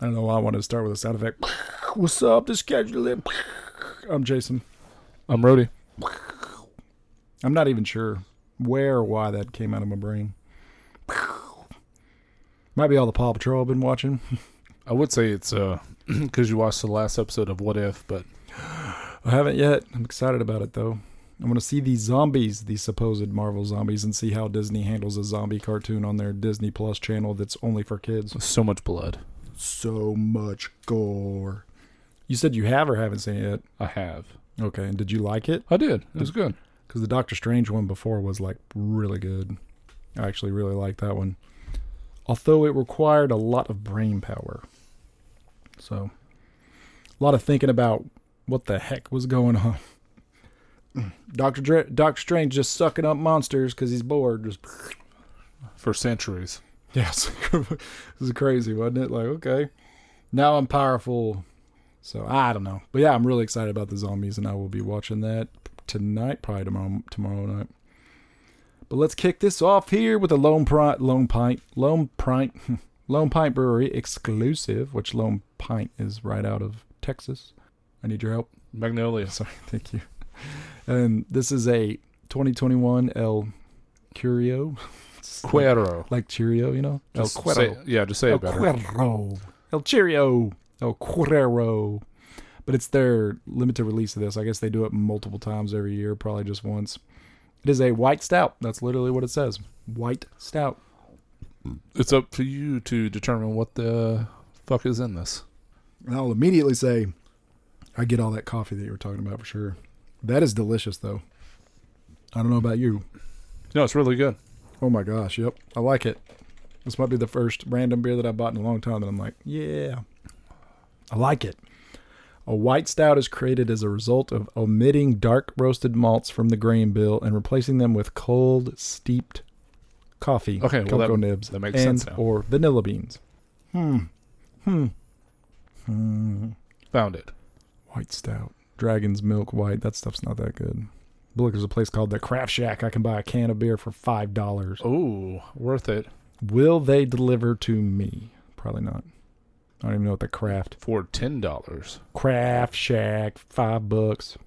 I don't know why I wanted to start with a sound effect. What's up, the scheduler? I'm Jason. I'm Rody. I'm not even sure where or why that came out of my brain. Might be all the Paw Patrol I've been watching. I would say it's uh because you watched the last episode of What If, but I haven't yet. I'm excited about it though. I want to see these zombies, these supposed Marvel zombies, and see how Disney handles a zombie cartoon on their Disney Plus channel that's only for kids. so much blood. So much gore. You said you have or haven't seen it. I have. Okay, and did you like it? I did. It was good. Because the Doctor Strange one before was like really good. I actually really liked that one. Although it required a lot of brain power. So, a lot of thinking about what the heck was going on. Doctor Doctor Strange just sucking up monsters because he's bored. Just For centuries. yes, this is crazy, wasn't it? Like okay, now I'm powerful. So I don't know, but yeah, I'm really excited about the zombies, and I will be watching that tonight, probably tomorrow tomorrow night. But let's kick this off here with a Lone Pint, Lone Pint, Lone Pint, Lone Pint Brewery exclusive, which Lone Pint is right out of Texas. I need your help. Magnolia. Sorry, thank you. And this is a 2021 El Curio, Cuero. like Cheerio, you know, El Cuero. say- yeah, just say El it better. Cuero. El Cheerio. El Cuero. But it's their limited release of this. I guess they do it multiple times every year, probably just once. It is a white stout. That's literally what it says. White stout. It's up to you to determine what the fuck is in this. And I'll immediately say, I get all that coffee that you were talking about for sure. That is delicious, though. I don't know about you. No, it's really good. Oh my gosh, yep. I like it. This might be the first random beer that I bought in a long time that I'm like, yeah. I like it. A white stout is created as a result of omitting dark roasted malts from the grain bill and replacing them with cold steeped coffee, Okay, well, cocoa that- nibs, that makes and, sense now. or vanilla beans. Hmm. Hmm. Hmm. Found it. White stout. Dragon's milk white. That stuff's not that good. Look, there's a place called the Craft Shack. I can buy a can of beer for five dollars. Oh, worth it Will they deliver to me? Probably not. I don't even know what the craft for ten dollars. Craft Shack five bucks.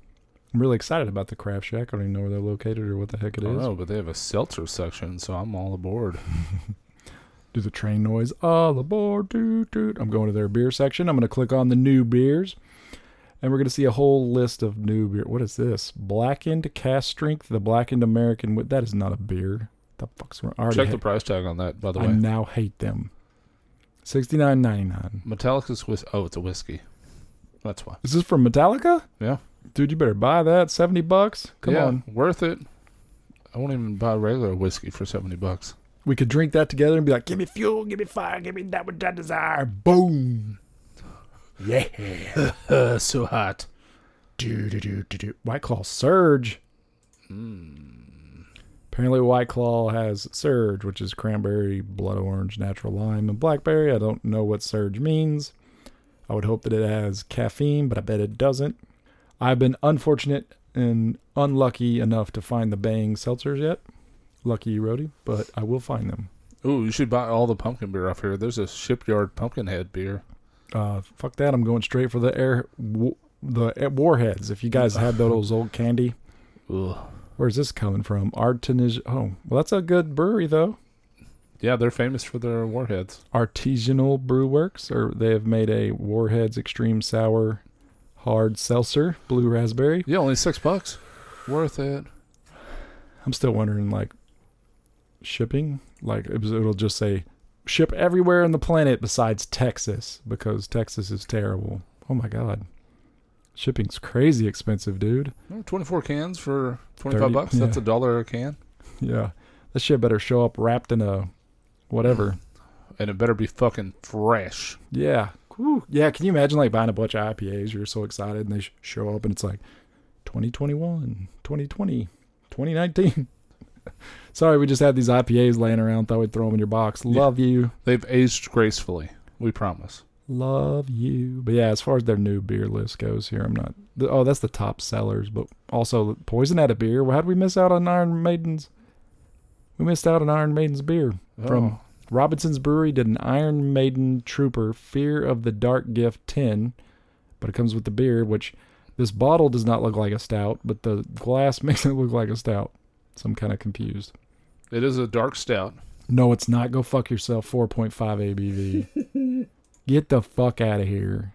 I'm really excited about the Craft Shack. I don't even know where they're located or what the heck it I is. don't know, but they have a seltzer section, so I'm all aboard. Do the train noise. All aboard, toot toot. I'm going to their beer section. I'm going to click on the new beers, and we're going to see a whole list of new beer. What is this? Blackened Cask Strength, the Blackened American. That is not a beer. The fuck's wrong? Check ha- the price tag on that, by the way. I now hate them. Sixty nine ninety nine. Metallica's whis Oh, it's a whiskey. That's why. Is this from Metallica? Yeah. Dude, you better buy that. Seventy bucks. Come yeah, on. worth it. I won't even buy regular whiskey for seventy bucks. We could drink that together and be like, "Give me fuel, give me fire, give me that which I desire." Boom. Yeah. So hot. do do do do do. White Claw Surge. Mm. Apparently, White Claw has Surge, which is cranberry, blood orange, natural lime, and blackberry. I don't know what Surge means. I would hope that it has caffeine, but I bet it doesn't. I've been unfortunate and unlucky enough to find the Bang seltzers yet. Lucky you, Rody, but I will find them. Ooh, you should buy all the pumpkin beer off here. There's a shipyard pumpkinhead beer. Uh, fuck that! I'm going straight for the air, w- the warheads. If you guys had those old candy, Ugh. where's this coming from? Artisan. Oh, well, that's a good brewery though. Yeah, they're famous for their warheads. Artisanal Brew Works, or they have made a Warheads Extreme Sour Hard Seltzer, Blue Raspberry. Yeah, only six bucks. Worth it. I'm still wondering, like, shipping. Like, it was, it'll just say ship everywhere on the planet besides Texas because Texas is terrible. Oh my god, shipping's crazy expensive, dude. Oh, 24 cans for 25 30 bucks. That's yeah. a dollar a can. Yeah, that shit better show up wrapped in a whatever. And it better be fucking fresh. Yeah. Whew. Yeah. Can you imagine like buying a bunch of IPAs? You're so excited and they show up and it's like 2021, 2020, 2019. Sorry, we just had these IPAs laying around. Thought we'd throw them in your box. Yeah. Love you. They've aged gracefully. We promise. Love you. But yeah, as far as their new beer list goes here, I'm not. Oh, that's the top sellers. But also, Poison had a beer. Well, how did we miss out on Iron Maiden's? We missed out on Iron Maiden's beer from Oh, Robinson's Brewery did an Iron Maiden Trooper Fear of the Dark Gift 10, but it comes with the beer, which this bottle does not look like a stout, but the glass makes it look like a stout. So I'm kind of confused. It is a dark stout. No, it's not. Go fuck yourself. 4.5 ABV. Get the fuck out of here.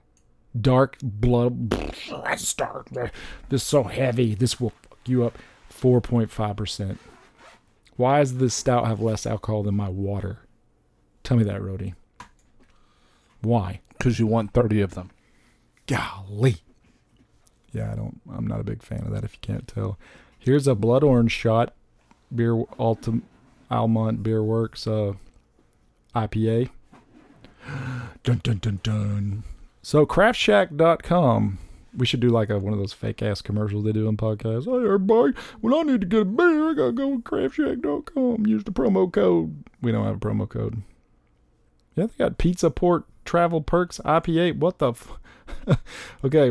Dark blood. That's dark. This is so heavy. This will fuck you up. 4.5%. Why does this stout have less alcohol than my water? Tell me that, Rody. Why? Because you want 30 of them. Golly. Yeah, I don't. I'm not a big fan of that. If you can't tell, here's a blood orange shot, beer Altum, Almont Beer Works uh, IPA. Dun dun dun dun. So craftshack.com. We should do like a one of those fake ass commercials they do on podcasts. Hey everybody, when I need to get a beer, I gotta go with craftshack.com. Use the promo code. We don't have a promo code. Yeah, they got Pizza Port Travel Perks IPA. What the? F- okay,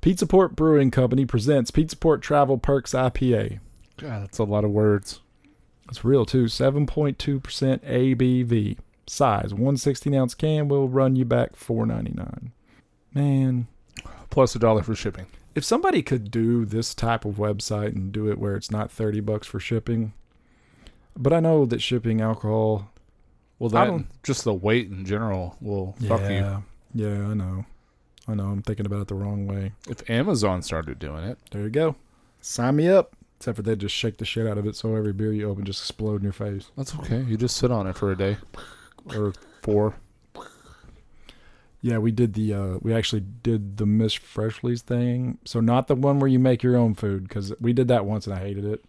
Pizza Port Brewing Company presents Pizza Port Travel Perks IPA. God, that's a lot of words. It's real too. 7.2% ABV. Size 116 ounce can will run you back 4.99. Man, Plus a dollar for shipping. if somebody could do this type of website and do it where it's not 30 bucks for shipping, but I know that shipping alcohol. Well, that just the weight in general will fuck you. Yeah, yeah, I know. I know. I'm thinking about it the wrong way. If Amazon started doing it, There you go. Sign me up. Except for they just shake the shit out of it, so every beer you open just explode in your face. that's okay. You just sit on it for a day or four. Yeah, we did the uh we actually did the Miss Freshly's thing. So not the one where you make your own food cuz we did that once and I hated it.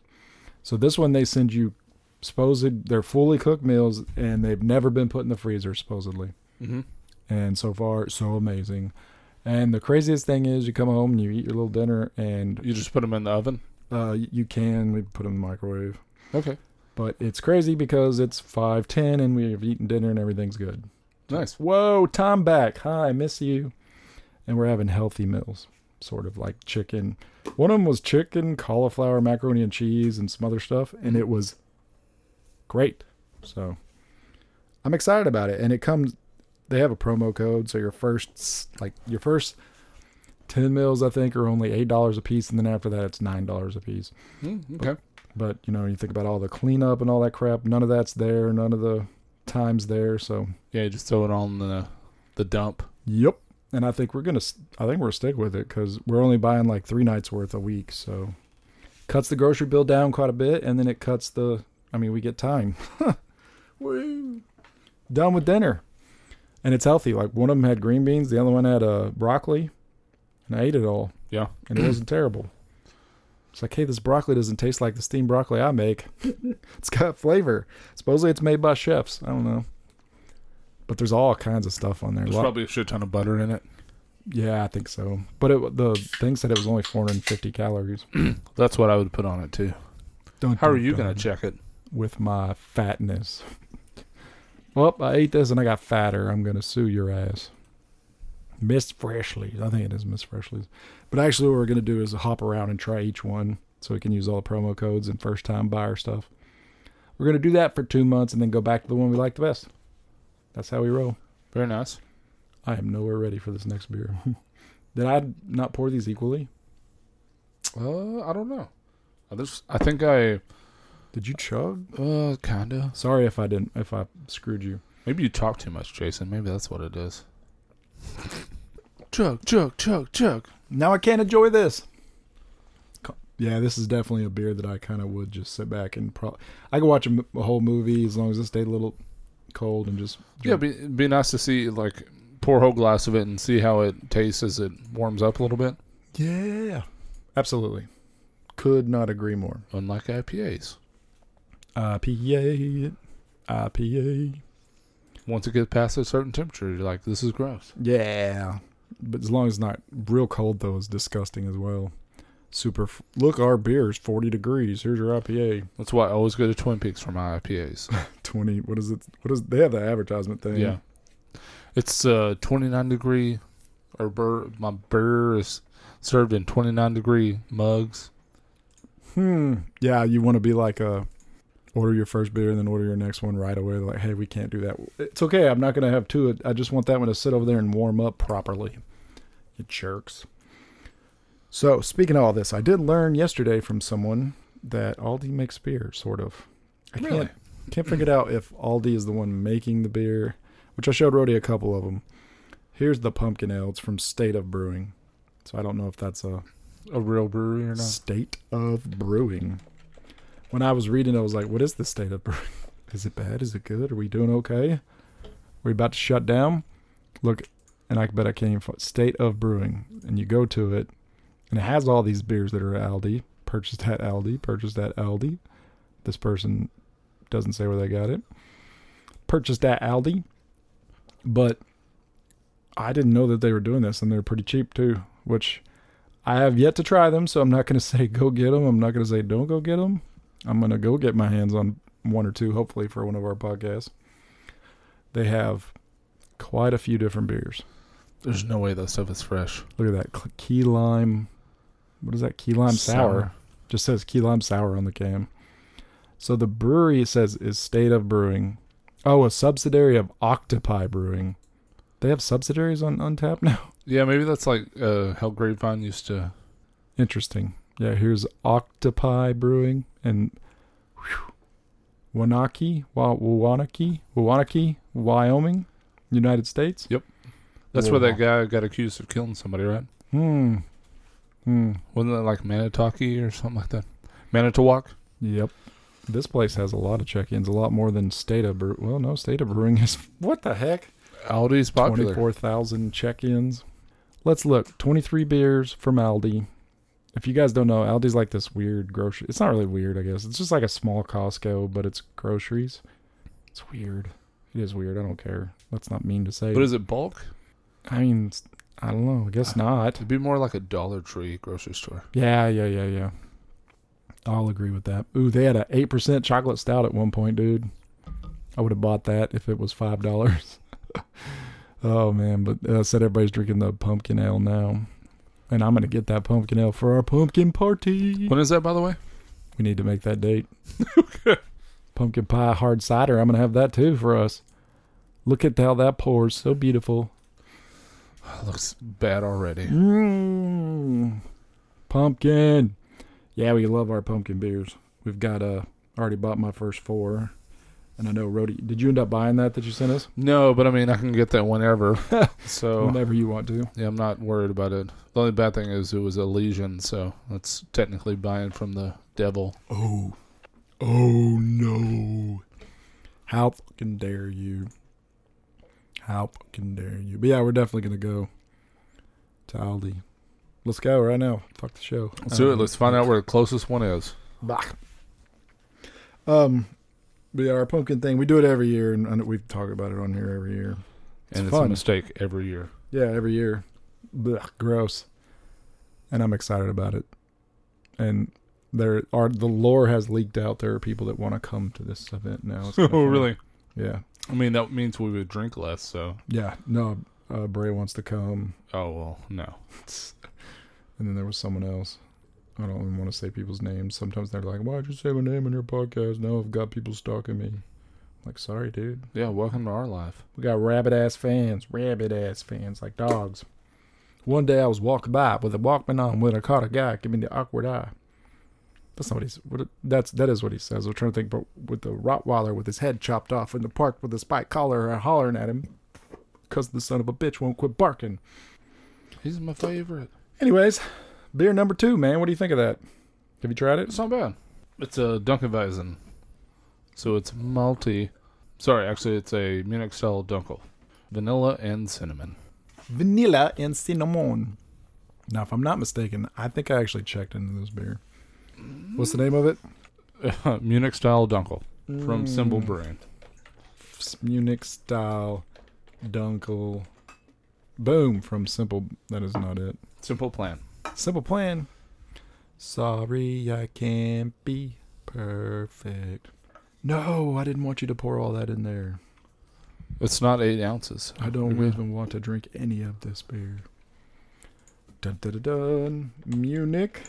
So this one they send you supposed they're fully cooked meals and they've never been put in the freezer supposedly. Mm-hmm. And so far so amazing. And the craziest thing is you come home and you eat your little dinner and You just put them in the oven. uh you can we put them in the microwave. Okay. But it's crazy because it's 5:10 and we've eaten dinner and everything's good. Nice. Whoa, Tom back. Hi, I miss you. And we're having healthy meals, sort of like chicken. One of them was chicken, cauliflower, macaroni and cheese, and some other stuff, and it was great. So I'm excited about it. And it comes. They have a promo code, so your first like your first ten meals, I think, are only eight dollars a piece, and then after that, it's nine dollars a piece. Mm, okay. But you know, you think about all the cleanup and all that crap. None of that's there. None of the times there. So Yeah, you just throw it on the the dump. Yep. And I think we're gonna. I think we're stick with it because we're only buying like three nights worth a week, so cuts the grocery bill down quite a bit, and then it cuts the. I mean, we get time. Woo. Done with dinner, and it's healthy. Like one of them had green beans, the other one had uh, broccoli, and I ate it all, Yeah. and it wasn't terrible. It's like, hey, this broccoli doesn't taste like the steamed broccoli I make. it's got flavor. Supposedly, it's made by chefs. I don't know. But there's all kinds of stuff on there. There's Lot- probably a shit ton of butter in it. yeah, I think so. But it, the thing said it was only 450 calories. That's what I would put on it too. Dun, How are you gonna check it? With my fatness. well, I ate this and I got fatter. I'm gonna sue your ass. Miss Freshly's. I think it is Miss Freshly's. But actually, what we're gonna do is hop around and try each one, so we can use all the promo codes and first time buyer stuff. We're gonna do that for two months and then go back to the one we like the best. That's how we roll. Very nice. I am nowhere ready for this next beer. Did I not pour these equally? Uh, I don't know. I just I think I Did you chug? uh kinda. Sorry if I didn't. If I screwed you. Maybe you talk too much, Jason. Maybe that's what it is. chug, chug, chug, chug. Now I can't enjoy this. Yeah, this is definitely a beer that I kind of would just sit back and probably. I could watch a, m- a whole movie as long as it stayed a little cold and just. Yeah, drink. be be nice to see like pour a whole glass of it and see how it tastes as it warms up a little bit. yeah, absolutely. Could not agree more. Unlike IPAs, IPA, IPA. once it gets past a certain temperature, you're like, this is gross. Yeah, but as long as it's not real cold though, is disgusting as well. Super. F- Look, our beer is forty degrees. Here's your IPA. That's why I always go to Twin Peaks for my IPAs. Twenty. What is it? What is? They have the advertisement thing. yeah, it's uh 29 degree, or bur- my beer is served in 29 degree mugs. Hmm. Yeah, you want to be like a order your first beer and then order your next one right away. They're like, hey, we can't do that. It's okay. I'm not gonna have two. I just want that one to sit over there and warm up properly. You jerks. So speaking of all this, I did learn yesterday from someone that Aldi makes beer, sort of. I Really? can't can't figure it out if Aldi is the one making the beer, which I showed Rody a couple of them. Here's the pumpkin ale. It's from State of Brewing. So I don't know if that's a A real brewery or not? State of Brewing. When I was reading, I was like, "What is the State of Brewing? Is it bad? Is it good? Are we doing okay? Are we about to shut down?" Look, and I bet I can't even find State of Brewing, and you go to it, and it has all these beers that are Aldi, purchased at Aldi, purchased at Aldi. This person doesn't say where they got it. Purchased at Aldi, but I didn't know that they were doing this, and they're pretty cheap too. Which I have yet to try them, so I'm not going to say go get them. I'm not going to say don't go get them. I'm going to go get my hands on one or two, hopefully, for one of our podcasts. They have quite a few different beers. There's no way that stuff is fresh. Look at that key lime. What is that? Key lime sour. Just says key lime sour on the can. So the brewery says is State of Brewing. Oh, a subsidiary of Octopi Brewing. They have subsidiaries on Untappd now. Yeah, maybe that's like uh, how Grapevine used to. Interesting. Yeah, here's Octopi Brewing and whew, Wanaki, Wa- Wawanaki, Wawanaki, Wyoming, United States. Yep. That's where that guy got accused of killing somebody, right? Hmm. Hmm. Wasn't that like Manitoki or something like that? Manitowoc? Yep. This place has a lot of check-ins, a lot more than State of Brew. Well, no, State of Brewing is what the heck? Aldi's popular. Twenty-four thousand check-ins. Let's look. Twenty-three beers from Aldi. If you guys don't know, Aldi's like this weird grocery. It's not really weird, I guess. It's just like a small Costco, but it's groceries. It's weird. It is weird. I don't care. That's not mean to say. But is it bulk? I mean, I don't know. I guess not. It'd be more like a Dollar Tree grocery store. Yeah, yeah, yeah, yeah. I'll agree with that. Ooh, they had a eight percent chocolate stout at one point, dude. I would have bought that if it was five dollars. oh man, but uh, said everybody's drinking the pumpkin ale now, and I'm gonna get that pumpkin ale for our pumpkin party. When is that, by the way? We need to make that date. Pumpkin pie hard cider. I'm gonna have that too for us. Look at how that pours, so beautiful. looks bad already. Mm. Pumpkin. Yeah, we love our pumpkin beers. We've got uh already bought my first four. And I know Rody did you end up buying that that you sent us? No, but I mean, I can get that whenever. so Whenever you want to. yeah, I'm not worried about it. The only bad thing is it was a lesion, so that's technically buying from the devil. Oh. Oh no. How fucking dare you? How fucking dare you? But yeah, we're definitely gonna go to Aldi. Let's go right now. Fuck the show. Let's do it. Um, Let's find out where the closest one is. Bah. Um, but yeah, our pumpkin thing, we do it every year, and, and we've about it on here every year. And it's fun. a mistake every year. Yeah, every year. Blech, gross. And I'm excited about it. And there are the lore has leaked out. There are people that want to come to this event now. Oh, fun. really? Yeah. I mean, that means we would drink less. So, Yeah. No, uh, Bray wants to come. oh well, no. And then there was someone else. I don't even want to say people's names. Sometimes they're like, "Why'd you say my name in your podcast?" Now I've got people stalking me. like, sorry, dude. Yeah, welcome to our life. We got rabid ass fans, rabid ass fans, like dogs. One day I was walking by with a Walkman on when I caught a guy giving the awkward eye. That's not what he's. What that's that is what he says. I'm trying to think, but with the Rottweiler with his head chopped off in the park with a spike collar and hollering at him because the son of a bitch won't quit barking. He's my favorite. Anyways, beer number two, man. What do you think of that? Have you tried it? It's not bad. It's a Dunkelweizen. So it's malty. Sorry, actually, it's a Munich style Dunkel. Vanilla and cinnamon. Vanilla and cinnamon. Now, if I'm not mistaken, I think I actually checked into this beer. What's the name of it? Munich style Dunkel from Symbol Mm. Brewing. Munich style Dunkel. Boom from Simple. That is not it. Simple plan. Simple Plan. Sorry, I can't be perfect. No, I didn't want you to pour all that in there. It's not eight ounces. I don't Mhm. even want to drink any of this beer. Dun dun dun dun. Munich.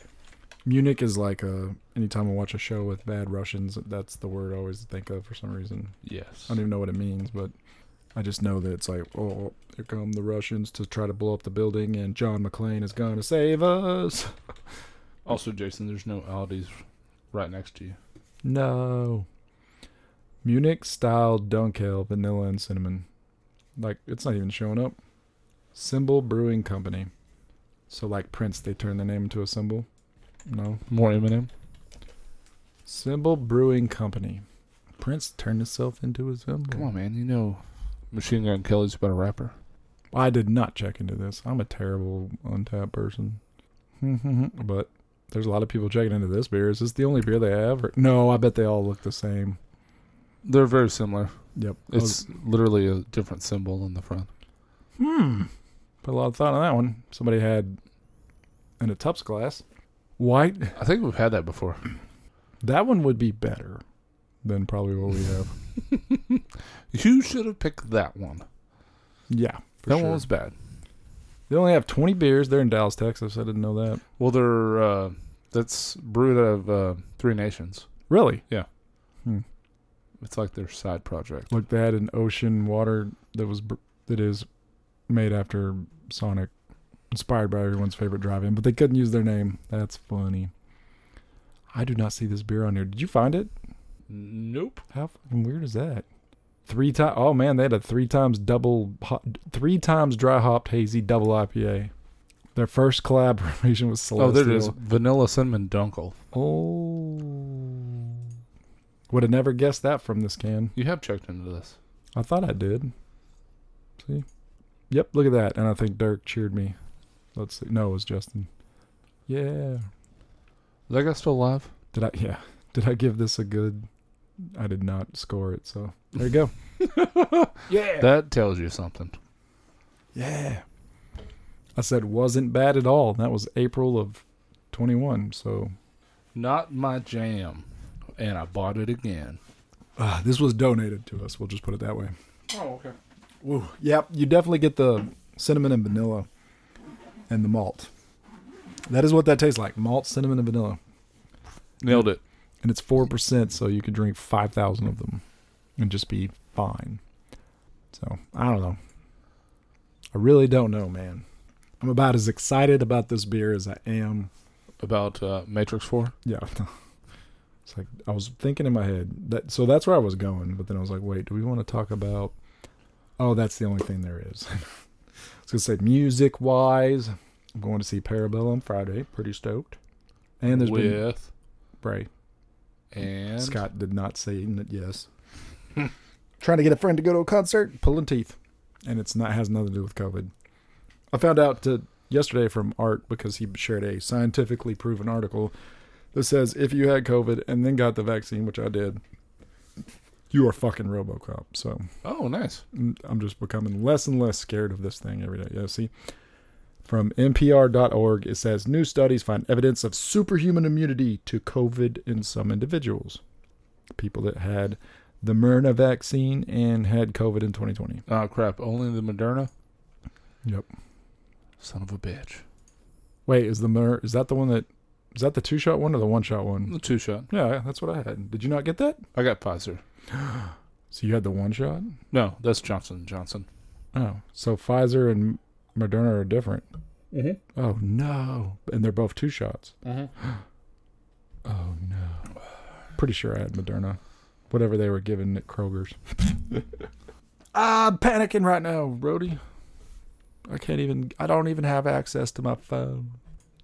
Munich is like a. Anytime I watch a show with bad Russians, that's the word I always think of for some reason. Yes. I don't even know what it means, but I just know that it's like, oh, here come the Russians to try to blow up the building, and John McClane is going to save us. Also, Jason, there's no Aldis right next to you. No. Munich style Dunkel, vanilla and cinnamon. Like, it's not even showing up. Symbol Brewing Company. So, like Prince, they turned their name into a symbol. No. More Eminem. Symbol Brewing Company. Prince turned himself into a symbol. Come on, man. You know Machine Gun Kelly's about a rapper. I did not check into this. I'm a terrible Untappd person. but there's a lot of people checking into this beer. Is this the only beer they have? Or, no, I bet they all look the same. They're very similar. Yep. It's literally a different symbol in the front. hmm. Put a lot of thought on that one. Somebody had in a Tups glass. White. I think we've had that before. That one would be better than probably what we have. You should have picked that one. yeah. For that sure. one was bad. They only have 20 beers. They're in Dallas, Texas. I didn't know that. Well, they're uh, that's brewed out of uh, Three Nations. Really? Yeah. Hmm. It's like their side project. They had an ocean water that was br- that is made after Sonic, inspired by everyone's favorite drive-in, but they couldn't use their name. That's funny. I do not see this beer on here. Did you find it? Nope. How fucking weird is that? Three times. Oh man, they had a three times double, hop, three times dry hopped hazy double IPA. Their first collaboration was oh, Celestial. Oh, there it is. Vanilla cinnamon dunkel. Oh, would have never guessed that from this can. You have checked into this. I thought I did. See? Yep, look at that. And I think Dirk cheered me. Let's see. No, it was Justin. Yeah. Is that guy still alive? Did I yeah. Did I give this a good I did not score it, so there you go. yeah. That tells you something. Yeah. I said wasn't bad at all. That was April of twenty one, so Not my jam. And I bought it again. uh, this was donated to us, we'll just put it that way. Oh, okay. Woo. Yep, you definitely get the cinnamon and vanilla and the malt. That is what that tastes like. Malt, cinnamon, and vanilla. Nailed it. And it's four percent, so you could drink five thousand of them and just be fine. So I don't know. I really don't know, man. I'm about as excited about this beer as I am. About uh, Matrix 4. Yeah, it's like I was thinking in my head that. So that's where I was going, but then I was like, wait, do we want to talk about? Oh, that's the only thing there is. I was gonna say music wise. I'm going to see Parabellum Friday. Pretty stoked. And there's been with Bray. And Scott did not say yes. Trying to get a friend to go to a concert, pulling teeth, and it's not has nothing to do with COVID. I found out to, yesterday from Art because he shared a scientifically proven article that says if you had COVID and then got the vaccine, which I did, you are fucking RoboCop. So Oh, nice. I'm just becoming less and less scared of this thing every day. Yeah, see. From NPR.org, it says new studies find evidence of superhuman immunity to COVID in some individuals. People that had the Myrna vaccine and had COVID in 2020. Oh crap! Only the Moderna. Yep. Son of a bitch. Wait, is the Mer is that the one that is that the two shot one or the one shot one? The two shot. Yeah, that's what I had. Did you not get that? I got Pfizer. So you had the one shot? No, that's Johnson Johnson. Oh, so Pfizer and Moderna are different. Mm-hmm. Oh no, and they're both two shots. Mm-hmm. Oh no. Pretty sure I had Moderna. Whatever they were given at Kroger's. I'm panicking right now, Brody. I can't even I don't even have access to my phone.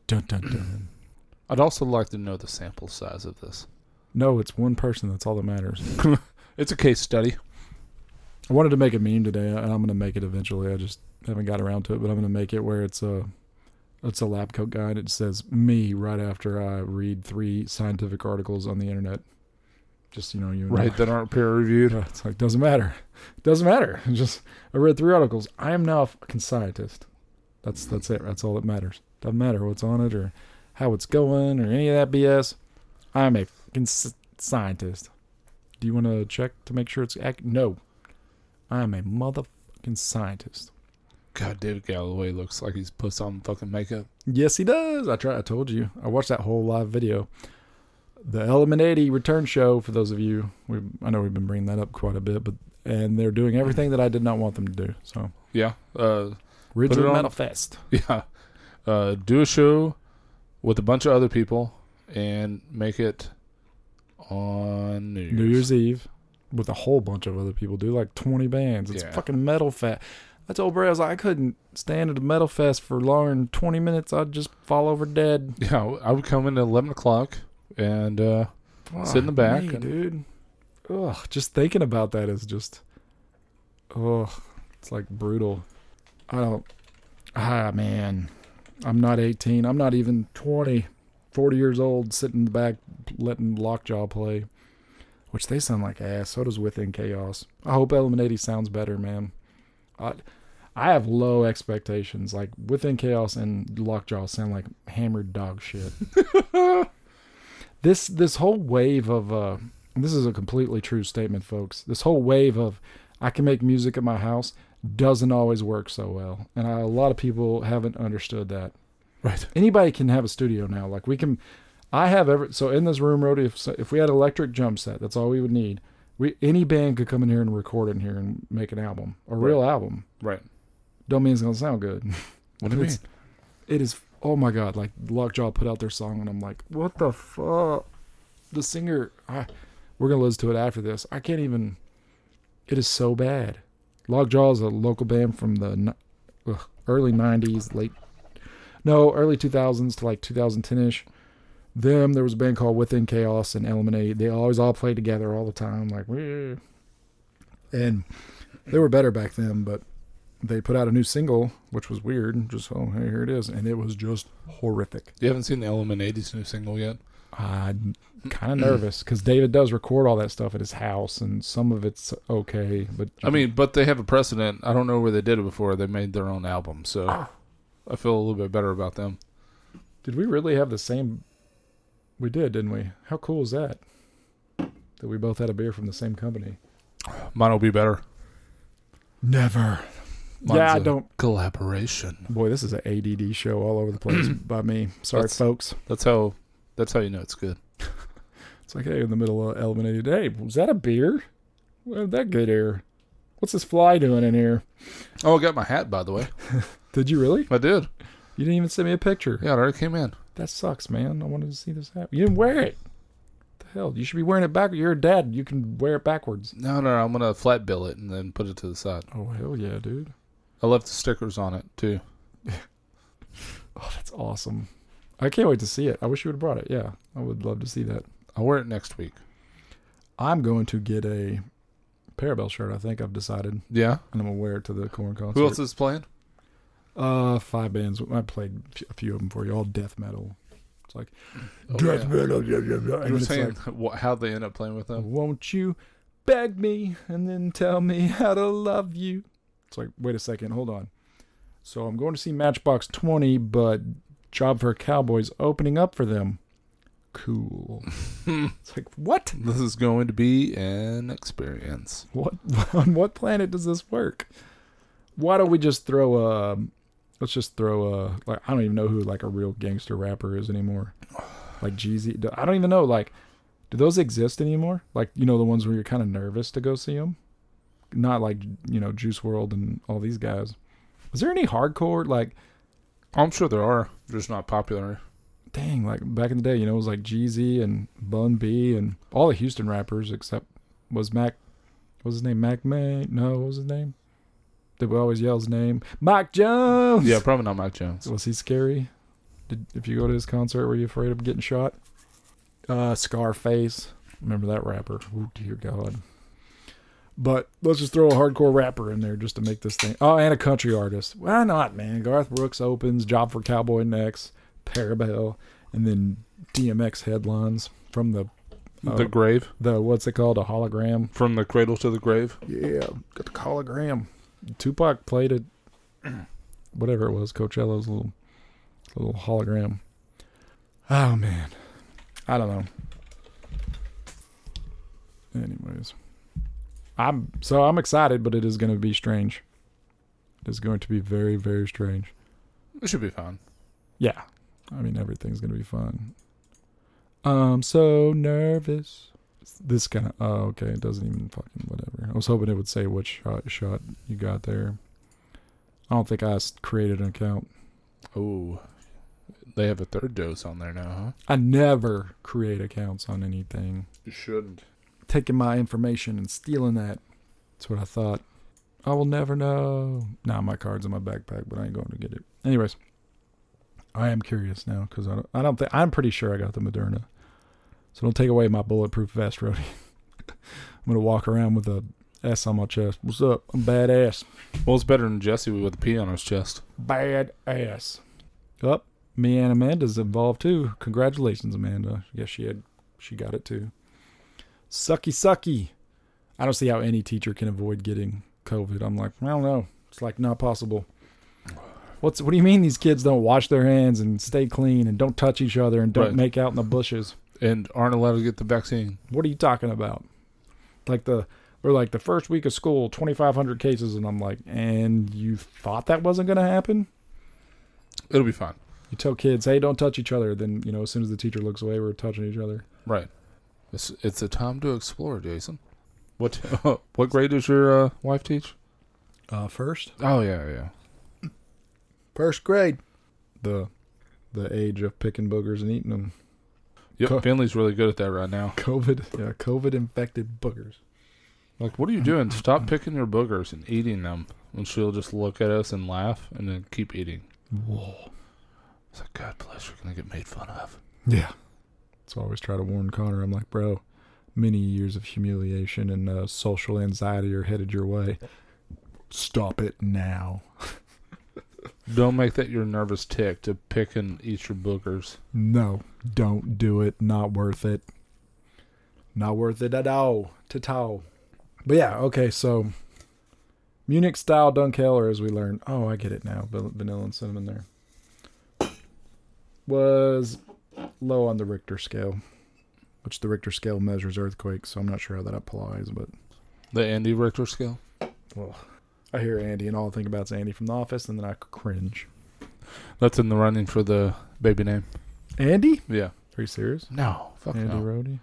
Dun dun dun. I'd also like to know the sample size of this. no, it's one person, that's all that matters. It's a case study. I wanted to make a meme today and I'm gonna make it eventually. I just haven't got around to it, but I'm gonna make it where it's a it's a lab coat guy and it says me right after I read three scientific articles on the internet. Just you know, you and I. Right, that aren't peer reviewed. Yeah, it's like doesn't matter. Doesn't matter. It's just I read three articles. I am now a fucking scientist. That's that's it. That's all that matters. Doesn't matter what's on it or how it's going or any of that BS. I'm a fucking scientist. Do you want to check to make sure it's ac- no? I'm a motherfucking scientist. God, David Galloway looks like he's put on fucking makeup. Yes, he does. I try. I told you. I watched that whole live video. The Element 80 return show. For those of you, we I know we've been bringing that up quite a bit, but and they're doing everything that I did not want them to do. So Yeah. Uh, Ridgewood. Metal Fest. yeah. Uh, do a show with a bunch of other people and make it on New Year's. New Year's Eve with a whole bunch of other people. Do like 20 bands. It's Yeah. fucking metal fest. I told Bray I was like I couldn't stand at a metal fest for longer than 20 minutes. I'd just fall over dead. Yeah, I would come in at 11 o'clock and uh, Sit in the back me, and- dude. Ugh, just thinking about that is just, ugh, it's like brutal. I don't, ah, man, I'm not 18. I'm not even 20. 40 years old, sitting in the back, letting Lockjaw play, which they sound like ass. So does Within Chaos. I hope Element 80 sounds better, man. I, I have low expectations. Like Within Chaos and Lockjaw sound like hammered dog shit. this this whole wave of uh this is a completely true statement folks this whole wave of i can make music at my house doesn't always work so well and I, a lot of people haven't understood that right. anybody can have a studio now like we can i have every so in this room Rody, if, if we had electric jump set that's all we would need we any band could come in here and record in here and make an album a real album. Right. don't mean it's gonna sound good. What do you mean? It's- oh my god like lockjaw put out their song and i'm like what the fuck? The singer I, we're gonna listen to it after this. I can't even it is so bad. Lockjaw is a local band from the ugh, early 90s late no early 2000s to like 2010ish them there was a band called within chaos and Element 80 they always all played together all the time like "Wee." and they were better back then but they put out a new single, which was weird. Just oh, hey, here it is, and it was just horrific. You haven't seen the Element 80's new single yet? I'm kind of nervous because David does record all that stuff at his house, and some of it's okay, but I mean, but they have a precedent. I don't know where they did it before. They made their own album, so ah. I feel a little bit better about them. did we really have the same? We did, didn't we? How cool is that? That we both had a beer from the same company. Mine will be better. Never. Mine's yeah, I don't. Collaboration. Boy, this is an ADD show all over the place by me. Sorry, That's- folks. That's how. That's how you know it's good. It's like, hey, in the middle of eliminated. Hey, was that a beer? Where'd that get here? What's this fly doing in here? Oh, I got my hat by the way. Did you really? I did. You didn't even send me a picture. Yeah, it already came in. That sucks, man. I wanted to see this happen. You didn't wear it. What the hell? You should be wearing it back. You're a dad. You can wear it backwards. No, no, no, I'm gonna flat bill it and then put it to the side. Oh hell yeah, dude. I left the stickers on it too. Oh, that's awesome. I can't wait to see it. I wish you would have brought it. Yeah, I would love to see that. I'll wear it next week. I'm going to get a Parabel shirt. I think I've decided, Yeah. and I'm gonna wear it to the Korn concert. Who else is playing? Uh, five bands. I played a few of them for you. All death metal. It's like Oh, death yeah. metal. Yeah, yeah, yeah. You were saying like, how they end up playing with them. Won't you beg me and then tell me how to love you? It's like, wait a second, hold on. So I'm going to see Matchbox 20, but Job for Cowboy's opening up for them. Cool. it's like, what? This is going to be an experience. What? On what planet does this work? Why don't we just throw a? Let's just throw a. Like I don't even know who like a real gangster rapper is anymore. Like Jeezy. I don't even know. Like, do those exist anymore? Like you know the ones where you're kind of nervous to go see them. Not like you know Juice WRLD and all these guys. Is there any hardcore like? I'm sure there are. Just not popular. Dang, like back in the day, you know, it was like Jeezy and Bun B and all the Houston rappers except was Mac. What was his name? Mac May? No, what was his name? Did we always yell his name? Mike Jones. Yeah, probably not Mike Jones. Was he scary? Did if you go to his concert, were you afraid of getting shot? Uh, Scarface. Remember that rapper? Oh dear God. But let's just throw a hardcore rapper in there just to make this thing. Oh, and a country artist. Why not, man? Garth Brooks opens. Job for Cowboy next. Parabel, and then DMX headlines from the uh, the grave. the what's it called? A hologram. From the cradle to the grave. Yeah, got the hologram. Tupac played it. Whatever it was, Coachella's little little hologram. Oh man, I don't know. Anyways, I'm so I'm excited, but it is going to be strange. It is going to be very, very strange. It should be fun. Yeah. I mean, everything's going to be fun. I'm so nervous. This kind of, oh, okay. It doesn't even fucking, whatever. I was hoping it would say what shot, shot you got there. I don't think I s- created an account. Oh, they have a third dose on there now, huh? I never create accounts on anything. You shouldn't. Taking my information and stealing that. That's what I thought. I will never know. Nah, my card's in my backpack, but I ain't going to get it. Anyways, I am curious now because I don't, I don't think I'm pretty sure I got the Moderna. So don't take away my bulletproof vest, Rody. I'm gonna walk around with a S on my chest. What's up? I'm badass. Well, it's better than Jesse with a P on his chest. Bad ass. Up. me and Amanda's involved too. Congratulations, Amanda. Yes, she had. She got it too. Sucky, sucky. I don't see how any teacher can avoid getting COVID. I'm like, I don't know. It's like not possible. What's what do you mean these kids don't wash their hands and stay clean and don't touch each other and don't Right. make out in the bushes? And aren't allowed to get the vaccine. What are you talking about? Like the we're like the first week of school, 2,500 cases, and I'm like, and you thought that wasn't going to happen? It'll be fine. You tell kids, hey, don't touch each other. Then you know, as soon as the teacher looks away, we're touching each other. Right. It's it's a time to explore, Jason. What what grade does your uh, wife teach? Uh, first, Oh yeah, yeah. first grade. The the age of picking boogers and eating them. Yep. Co- Finley's really good at that right now. COVID, yeah, COVID infected boogers. Like, what are you doing? Stop picking your boogers and eating them. And she'll just look at us and laugh, and then keep eating. Whoa. It's like, God bless, you're gonna get made fun of. Yeah. So I always try to warn Connor. I'm like, bro, many years of humiliation and uh, social anxiety are headed your way. Stop it now. Don't make that your nervous tick to pick and eat your boogers. No, don't do it. Not worth it. Not worth it at all. All. But yeah, okay, so Munich style Dunkeller, as we learned. Oh, I get it now. Vanilla and cinnamon there. Was low on the Richter scale, which the Richter scale measures earthquakes, so I'm not sure how that applies, but The Andy Richter scale. I hear Andy and all I think about is Andy from The Office, and then I cringe. That's in the running for the baby name. Andy? Yeah. Are you serious? No. Fuck Andy no. Rhodey.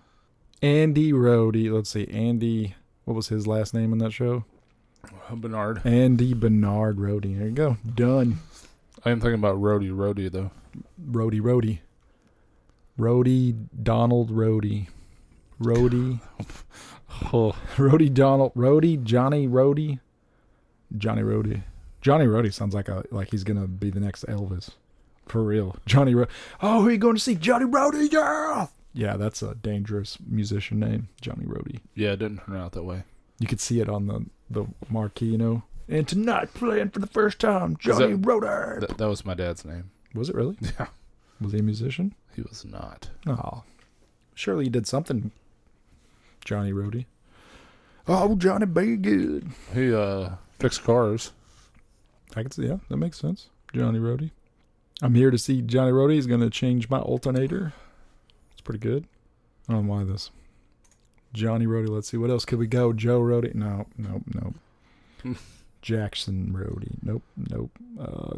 Andy Rhodey. Let's see. Andy. What was his last name in that show? Uh, Bernard. Andy Bernard Rhodey. There you go. Done. I am thinking about Rhodey Rhodey though. Rhodey Rhodey. Rhodey Donald Rhodey. Rhodey. Oh, Rhodey Donald. Rhodey Johnny Rhodey. Johnny Rhodey. Johnny Rhodey sounds like a like he's gonna be the next Elvis. For real. Johnny Ro- Oh, who are you going to see? Johnny Rhodey, yeah! Yeah, that's a dangerous musician name. Johnny Rhodey. yeah, it didn't turn out that way. You could see it on the the marquee, you know. And tonight, playing for the first time, Johnny that- Roder. That, that was my dad's name. was it really? Yeah. Was he a musician? He was not. Oh, surely he did something. Johnny Rhodey. Oh, Johnny, be good. He uh fixed cars. I can see. Yeah, that makes sense. Johnny Rhodey. I'm here to see Johnny Rhodey. He's going to change my alternator. It's pretty good. I don't know why this. Johnny Rhodey. Let's see. What else could we go? Joe Rhodey. No, nope, nope. Jackson Rhodey. Nope, nope. Uh,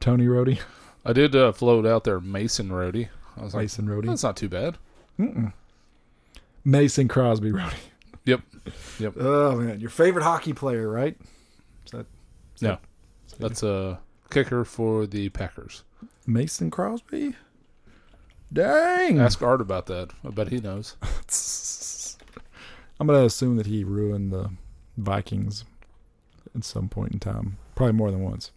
Tony Rhodey. I did uh, float out there Mason Rhodey. I was like, Mason Rhodey. that's not too bad. Mm-mm. Mason Crosby Rhodey. Yep. Yep. Oh man, your favorite hockey player, right? Is that, is No. that- That's a kicker for the Packers. Mason Crosby. Dang. Ask Art about that. I bet he knows. I'm gonna assume that he ruined the Vikings at some point in time, probably more than once.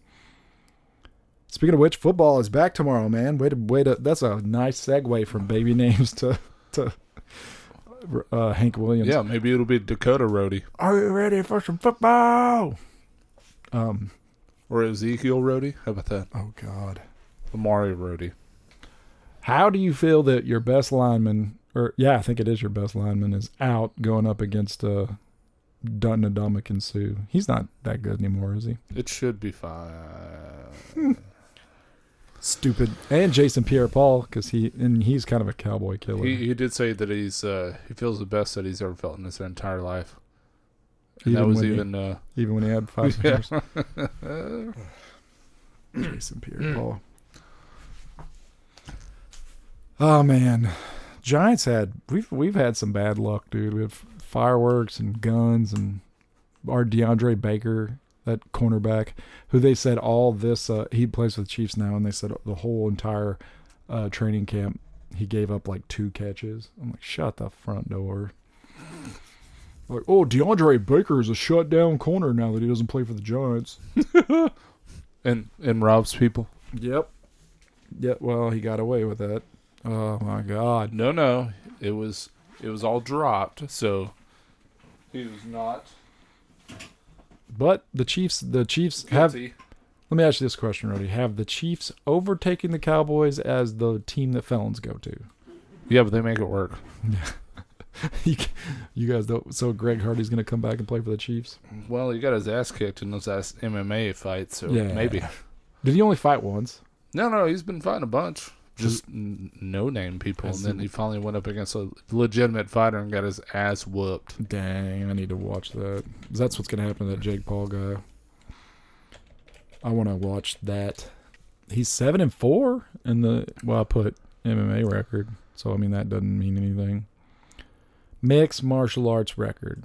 Speaking of which, football is back tomorrow, man. Way to way to. That's a nice segue from baby names to to uh, Hank Williams. Yeah, maybe it'll be Dakota Rhodey. Are you ready for some football? Um. or Ezekiel Rhodey. How about that? Oh God. Amari Rhodey. How do you feel that your best lineman, or yeah, I think it is your best lineman, is out going up against uh, Dutton Ndamukong Suh? He's not that good anymore, is he? It should be fine. Stupid. And Jason Pierre-Paul, because he and he's kind of a cowboy killer. he he did say that he's uh, he feels the best that he's ever felt in his entire life. And that was when he- even uh, even when he had five Yeah. fingers. Jason Pierre-Paul. Oh man, Giants had we've we've had some bad luck, dude. We have fireworks and guns and our DeAndre Baker, that cornerback, who they said all this uh, he plays with the Chiefs now, and they said the whole entire uh, training camp he gave up like two catches. I'm like, shut the front door. Like, oh, DeAndre Baker is a shutdown corner now that he doesn't play for the Giants. and and robs people. Yep. Yeah, well, he got away with that. Oh my God. No, no, it was it was all dropped. So he was not But the Chiefs, the Chiefs have. Let me ask you this question, Rhodey: Have the Chiefs overtaken the Cowboys as the team that felons go to? Yeah, but they make it work. you, you guys don't. So Greg Hardy's going to come back and play for the Chiefs? Well, he got his ass kicked in those ass MMA fights, so Yeah. maybe. Did he only fight once? No, no, he's been fighting a bunch. Just no name people, and then he finally went up against a legitimate fighter and got his ass whooped. Dang, I need to watch that. That's what's going to happen to that Jake Paul guy. I want to watch that. He's seven and four in the well, I put MMA record, so I mean that doesn't mean anything. Mixed martial arts record.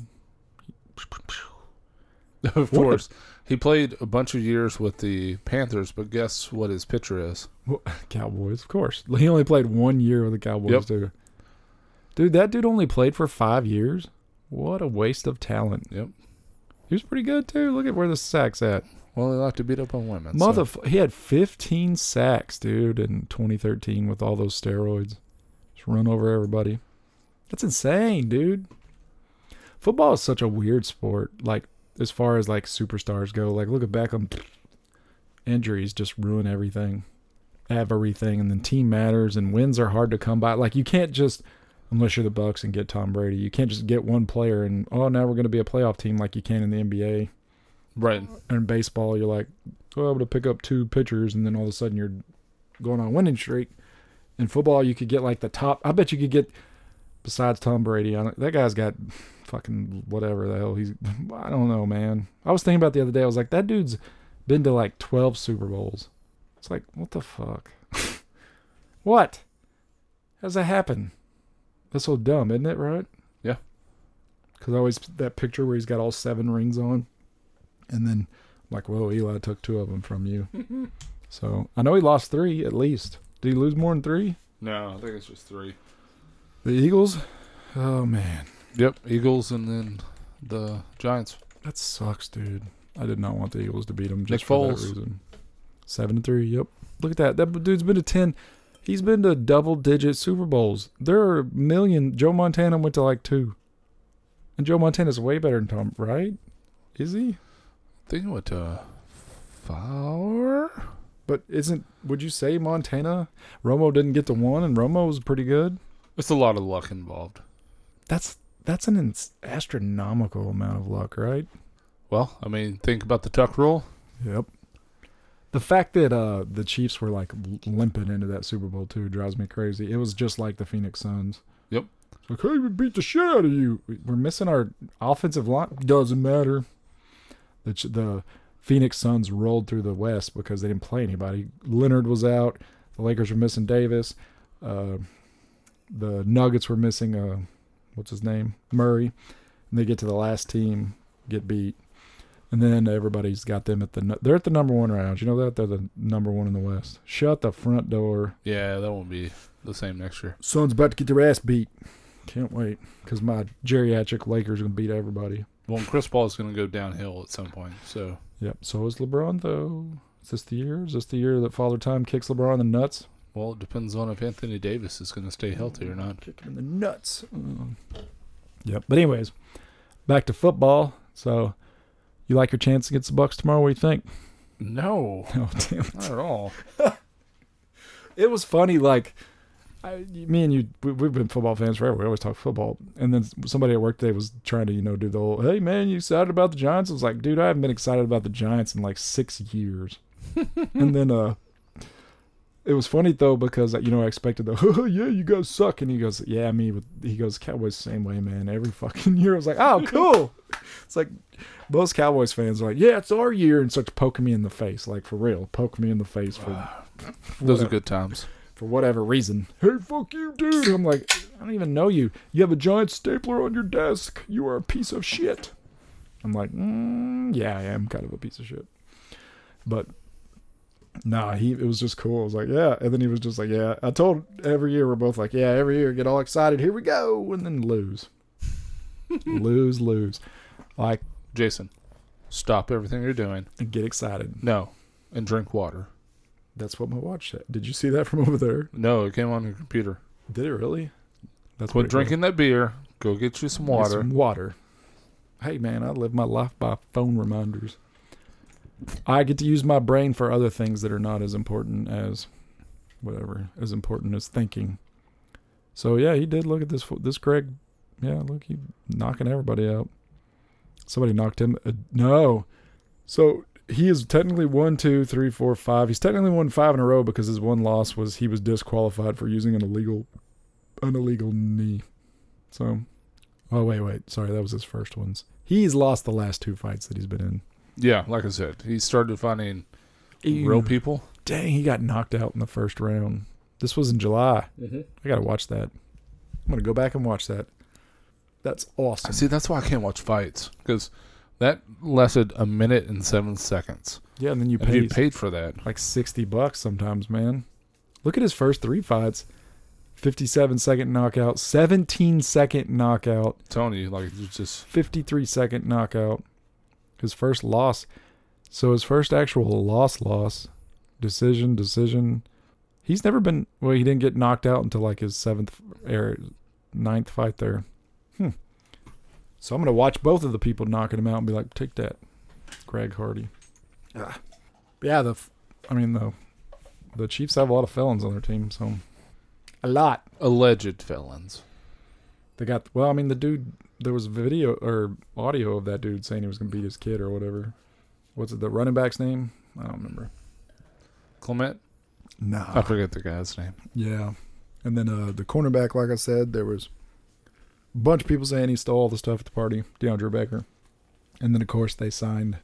of course, he played a bunch of years with the Panthers, but guess what his picture is? Cowboys, of course. He only played one year with the Cowboys, Yep. too. Dude, that dude only played for five years. What a waste of talent. Yep. He was pretty good too. Look at where the sacks at. Well, they like to beat up on women. so- Mother, he had 15 sacks, dude, in 2013 with all those steroids. Just run over everybody. That's insane, dude. Football is such a weird sport. Like as far as like superstars go, like look at Beckham. Injuries just ruin everything, everything, and then team matters and wins are hard to come by. Like you can't just, unless you're the Bucs and get Tom Brady, you can't just get one player and oh now we're going to be a playoff team like you can in the NBA right. in baseball, you're like, oh, I'm able to pick up two pitchers, and then all of a sudden you're going on a winning streak. In football, you could get like the top. I bet you could get, besides Tom Brady, I don't, that guy's got fucking whatever the hell he's. I don't know, man. I was thinking about the other day. I was like, that dude's been to like 12 Super Bowls. It's like, what the fuck? what? How's that happen? That's so dumb, isn't it? Right? Yeah. Because I always that picture where he's got all seven rings on. And then, I'm like, whoa, Eli took two of them from you. so I know he lost three at least. Did he lose more than three? No, I think it's just three. The Eagles? Oh, man. Yep, Eagles and then the Giants. That sucks, dude. I did not want the Eagles to beat them just Nick for that reason. Seven to three. Yep. Look at that. That dude's been to ten. He's been to double digit Super Bowls. There are a million. Joe Montana went to like two, and Joe Montana's way better than Tom. Right? Is he? I think it went to four. But isn't? Would you say Montana? Romo didn't get to one, and Romo was pretty good. It's a lot of luck involved. That's that's an astronomical amount of luck, right? Well, I mean, think about the tuck rule. Yep. The fact that uh, the Chiefs were like limping into that Super Bowl too drives me crazy. It was just like the Phoenix Suns. Yep. It's like, hey, we beat the shit out of you. We- We're missing our offensive line. Doesn't matter. The Ch- the Phoenix Suns rolled through the West because they didn't play anybody. Leonard was out. The Lakers were missing Davis. Uh, the Nuggets were missing uh, what's his name Murray. And they get to the last team, get beat. And then everybody's got them at the. They're at the number one round. You know that they're the number one in the West. Shut the front door. Yeah, that won't be the same next year. Suns about to get their ass beat. Can't wait because my geriatric Lakers gonna beat everybody. Well, and Chris Paul is going to go downhill at some point. So Yep. So is LeBron though. Is this the year? Is this the year that Father Time kicks LeBron in the nuts? Well, it depends on if Anthony Davis is going to stay healthy or not. Kick him in the nuts. Um, yep. But anyways, back to football. So, you like your chance against the Bucs tomorrow? What do you think? No, Oh damn. not at all. it was funny. Like, I, me and you, we, we've been football fans forever. We always talk football. And then somebody at work today was trying to, you know, do the whole, hey man, you excited about the Giants? I was like, dude, I haven't been excited about the Giants in like six years. and then, uh, it was funny though because you know I expected the oh, yeah you guys suck. And he goes yeah me with he goes Cowboys same way man. Every fucking year. I was like oh cool. It's like most Cowboys fans are like yeah it's our year and starts poking me in the face like for real. Poke me in the face for Those are good times. for whatever reason. Hey fuck you dude. I'm like I don't even know you. You have a giant stapler on your desk. You are a piece of shit. I'm like mm, yeah I am kind of a piece of shit. But Nah, he it was just cool. I was like, yeah, and then he was just like, yeah. I told every year we're both like, yeah, every year get all excited. Here we go, and then lose, lose, lose. Like Jason, stop everything you're doing. and get excited. No, and drink water. That's what my watch said. Did you see that from over there? No, it came on your computer. Did it really? That's Quit pretty cool. drinking that beer. Go get you some Get water. some water. Hey man, I live my life by phone reminders. I get to use my brain for other things that are not as important as whatever, as important as thinking. So yeah, he did look at this this Greg. Yeah, look, he knocking everybody out. Somebody knocked him. Uh, no, so he is technically one, two, three, four, five. He's technically won five in a row because his one loss was he was disqualified for using an illegal, an illegal knee. So Oh wait, wait. Sorry, that was his first ones. He's lost the last two fights that he's been in. Yeah, like I said, he started finding real people. Dang, he got knocked out in the first round. This was in July. Mm-hmm. I gotta watch that. I'm gonna go back and watch that. That's awesome. See, that's why I can't watch fights because that lasted a minute and seven seconds. Yeah, and then you And you paid for that. like sixty bucks sometimes, man. Look at his first three fights. 57 second knockout, 17 second knockout, I'm telling you, like just 53 second knockout. His first loss. So his first actual loss loss. Decision, decision. He's never been well, he didn't get knocked out until like his seventh or ninth fight there. Hmm. So I'm gonna watch both of the people knocking him out and be like, take that, Greg Hardy. Ah. Yeah, the I mean the the Chiefs have a lot of felons on their team, so a lot. alleged felons. They got well. I mean, the dude. There was video or audio of that dude saying he was gonna beat his kid or whatever. What's it? The running back's name? I don't remember. Clement, I Nah. I forget the guy's name. Yeah. And then uh, the cornerback, like I said, there was a bunch of people saying he stole all the stuff at the party. DeAndre Baker. And then of course they signed.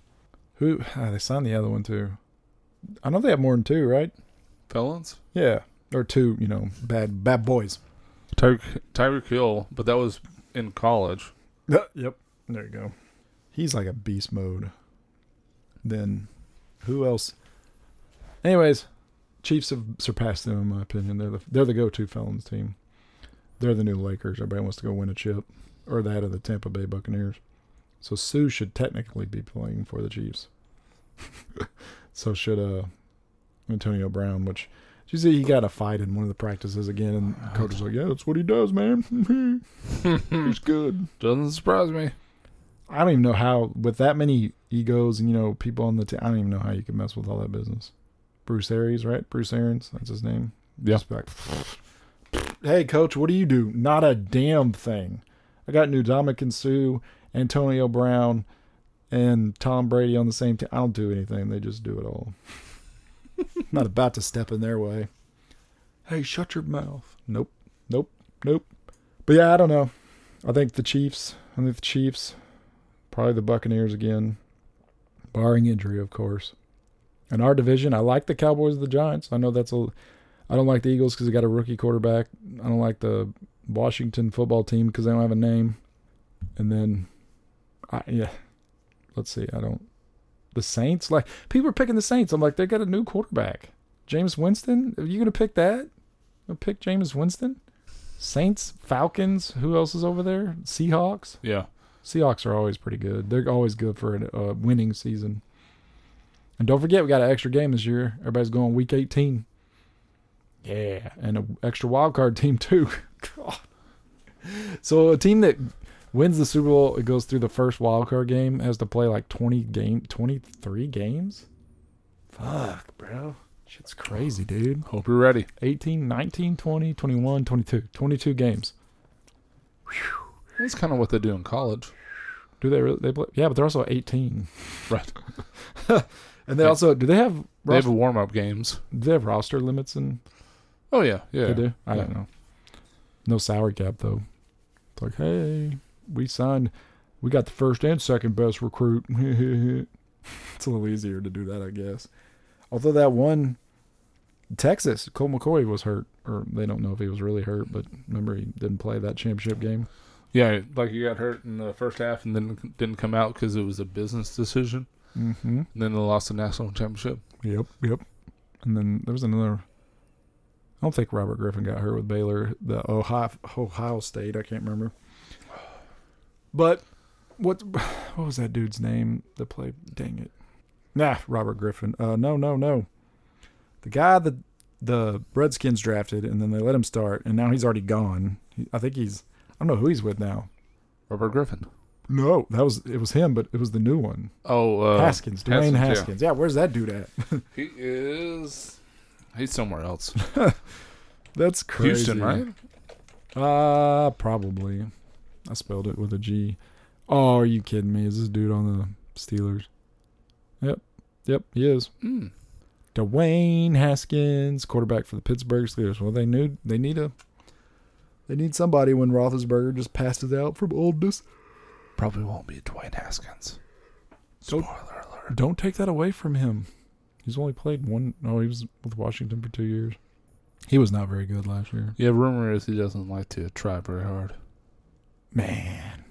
Who? Ah, they signed the other one too. I know they have more than two, right? Felons? Yeah. Or two, you know, bad bad boys. Tyreek Hill, but that was in college. Yep. There you go. He's like a beast mode. Then who else? Anyways, Chiefs have surpassed them in my opinion. They're the they're the go-to felons team. They're the new Lakers. Everybody wants to go win a chip, or that of the Tampa Bay Buccaneers. So Suh should technically be playing for the Chiefs. so should uh Antonio Brown, which you see he got a fight in one of the practices again, and the coach was like, "Yeah, that's what he does, man. He's good." Doesn't surprise me. I don't even know how, with that many egos and you know people on the team, I don't even know how you can mess with all that business. Bruce Arians, right? Bruce Arians, that's his name. Yeah. Like, hey, coach, what do you do? Not a damn thing. I got new Ndamukong Suh, Antonio Brown, and Tom Brady on the same team. I don't do anything. They just do it all. Not about to step in their way. Hey, shut your mouth. Nope. Nope. Nope. But yeah, I don't know. I think the Chiefs. I think the Chiefs. Probably the Buccaneers again. Barring injury, of course. In our division, I like the Cowboys and the Giants. I know that's a. I don't like the Eagles because they got a rookie quarterback. I don't like the Washington football team because they don't have a name. And then, I yeah. Let's see. I don't. The Saints, like people are picking the Saints. I'm like, they got a new quarterback, Jameis Winston. Are you gonna pick that? Gonna pick Jameis Winston? Saints, Falcons. Who else is over there? Seahawks. Yeah. Seahawks are always pretty good. They're always good for a uh, winning season. And don't forget, we got an extra game this year. Everybody's going week 18. Yeah, and an extra wild card team too. God. So a team that wins the Super Bowl, it goes through the first wild card game, has to play like 20 game, 23 games. Fuck, bro. Shit's crazy, dude. Hope you're ready. 18, 19, 20, 21, 22. 22 games. That's kind of what they do in college. Do they really? They play? Yeah, but they're also 18. Right. And they also do they have They have warm up games. do they have roster limits and Oh yeah, yeah. they do? I Yeah. don't know. No salary cap though. It's like, hey, we signed we got the first and second best recruit. it's a little easier to do that, I guess. Although that one Texas, Colt McCoy was hurt, or they don't know if he was really hurt, but remember he didn't play that championship game. Yeah, like he got hurt in the first half and then didn't come out because it was a business decision. Mm-hmm. And then they lost the national championship. Yep, yep. And then there was another. I don't think Robert Griffin got hurt with Baylor. The Ohio Ohio State. I can't remember. But what what was that dude's name that played? Dang it! Nah, Robert Griffin. Uh, no, no, no. The guy that the Redskins drafted, and then they let him start, and now he's already gone. He, I think he's. I don't know who he's with now. Robert Griffin. No, that was it was him, but it was the new one, Oh, uh, Haskins, Dwayne Haskins, yeah. Yeah. where's that dude at? he is. He's somewhere else. That's crazy. Houston, right? Uh probably. I spelled it with a G. Oh, are you kidding me? Is this dude on the Steelers? Yep. Yep, he is. Mm. Dwayne Haskins, quarterback for the Pittsburgh Steelers. Well, they knew they need a they need somebody when Roethlisberger just passes out from oldness. Probably won't be Dwayne Haskins. Don't- Spoiler alert. Don't take that away from him. He's only played one. No, he was with Washington for two years. He was not very good last year. Yeah, rumor is he doesn't like to try very hard. Man,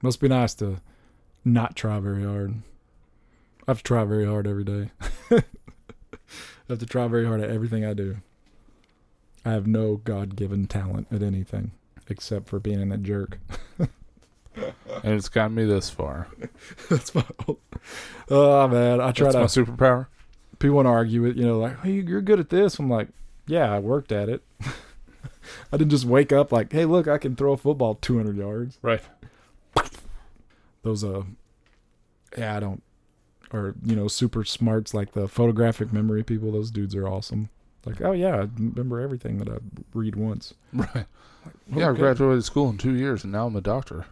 must be nice to not try very hard. I have to try very hard every day. I have to try very hard at everything I do. I have no God given talent at anything except for being a jerk. And it's gotten me this far. That's my. Oh man, I try That's to. my superpower. people want to argue it, you know, like, hey, you're good at this. I'm like, yeah, I worked at it. I didn't just wake up like, hey, look, I can throw a football 200 yards. Right. Those, uh, yeah, I don't, or, you know, super smarts like the photographic memory people, those dudes are awesome. Like, oh, yeah, I remember everything that I read once. Right. Yeah, I graduated school in two years, and now I'm a doctor.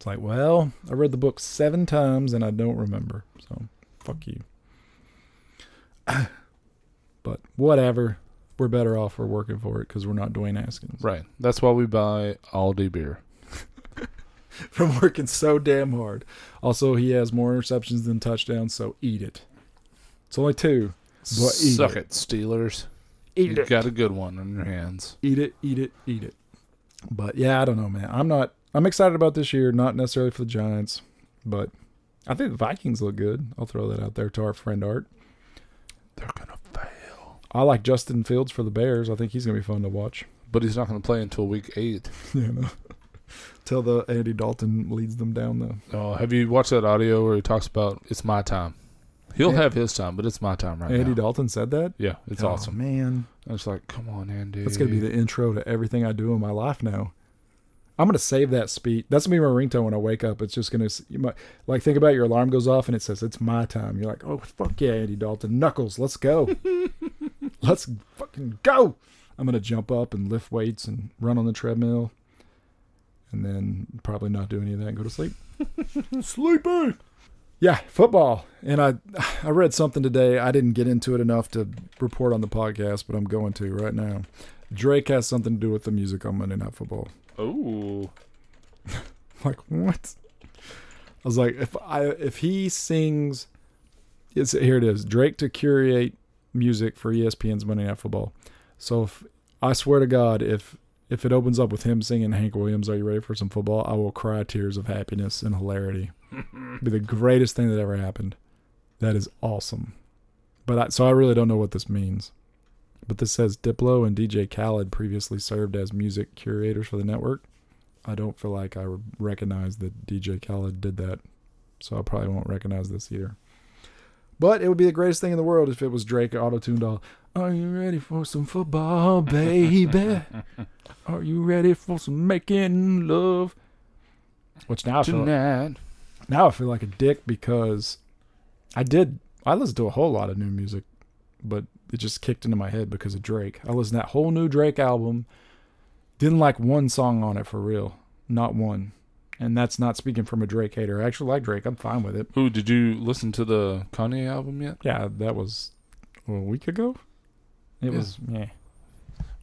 It's like, well, I read the book seven times and I don't remember. So, fuck you. but whatever. We're better off for working for it because we're not Dwayne Haskins. Right. That's why we buy Aldi beer. From working so damn hard. Also, he has more interceptions than touchdowns, so eat it. It's only two. But eat Suck it. it, Steelers. Eat you got a good one on your hands. Eat it, eat it, eat it. But yeah, I don't know, man. I'm not. I'm excited about this year. Not necessarily for the Giants, but I think the Vikings look good. I'll throw that out there to our friend Art. They're gonna. I like Justin Fields for the Bears. I think he's gonna be fun to watch. But he's not gonna play until week eight. know, till the Andy Dalton leads them down the. Oh, have you watched that audio where he talks about it's my time? He'll Yeah. have his time, but it's my time right Andy now. Andy Dalton said that. Yeah, it's Oh, awesome. man. I was like, come on, Andy. That's gonna be the intro to everything I do in my life now. I'm gonna save that speech. That's gonna be my ringtone when I wake up. It's just gonna you might, like think about your alarm goes off and it says it's my time. You're like, oh fuck yeah, Andy Dalton, Knuckles, let's go, let's fucking go. I'm gonna jump up and lift weights and run on the treadmill, and then probably not do any of that and go to sleep. Sleepy. Yeah, football. And I I read something today. I didn't get into it enough to report on the podcast, but I'm going to right now. Drake has something to do with the music on Monday Night Football. Oh, Like what? I was like, if I if he sings, it's here it is. Drake to curate music for ESPN's Monday Night Football. So if I swear to God, if if it opens up with him singing Hank Williams, "Are you ready for some football?" I will cry tears of happiness and hilarity. Be the greatest thing that ever happened. That is awesome. But I, so I really don't know what this means. But this says Diplo and DJ Khaled previously served as music curators for the network. I don't feel like I recognize that DJ Khaled did that, so I probably won't recognize this either. But it would be the greatest thing in the world if it was Drake auto-tuned all. Are you ready for some football, baby? Are you ready for some making love? Which now I feel, tonight. now I feel like a dick because I did I listened to a whole lot of new music, but it just kicked into my head because of Drake. I listened to that whole new Drake album. Didn't like one song on it for real. Not one. And that's not speaking from a Drake hater. I actually like Drake. I'm fine with it. Who did you listen to the Kanye album yet? Yeah, that was a week ago. It Yeah. was yeah,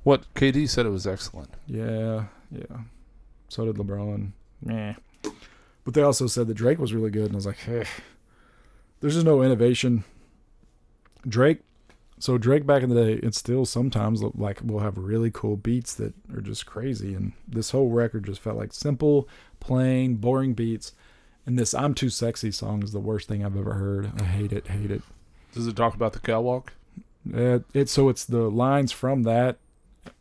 What KD said it was excellent. yeah, yeah. So did LeBron. Yeah. But they also said that Drake was really good, and I was like, eh. there's just no innovation. Drake. So Drake back in the day, it still sometimes look like will have really cool beats that are just crazy, and this whole record just felt like simple, plain, boring beats. And this "I'm Too Sexy" song is the worst thing I've ever heard. I hate it, hate it. Does it talk about the catwalk? It, it so it's the lines from that.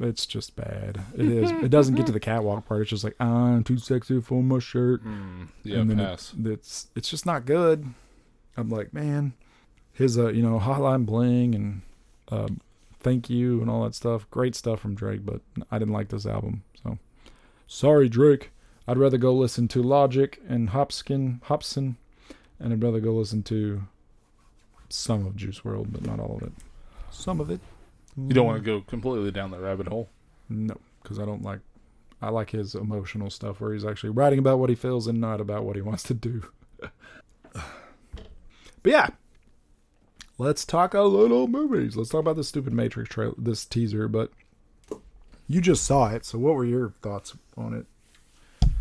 It's just bad. It is. It doesn't get to the catwalk part. It's just like I'm too sexy for my shirt. Mm, yeah, and then pass. It, it's it's just not good. I'm like, man, his uh, you know, Hotline Bling and um, Thank You and all that stuff. Great stuff from Drake, but I didn't like this album. So sorry, Drake. I'd rather go listen to Logic and Hopskin Hobson, and I'd rather go listen to some of Juice WRLD, but not all of it. Some of it. You don't want to go completely down the rabbit hole. No, because I don't like. I like his emotional stuff where he's actually writing about what he feels and not about what he wants to do. but yeah, let's talk a little movies. Let's talk about the stupid Matrix trailer, this teaser. But you just saw it, so what were your thoughts on it?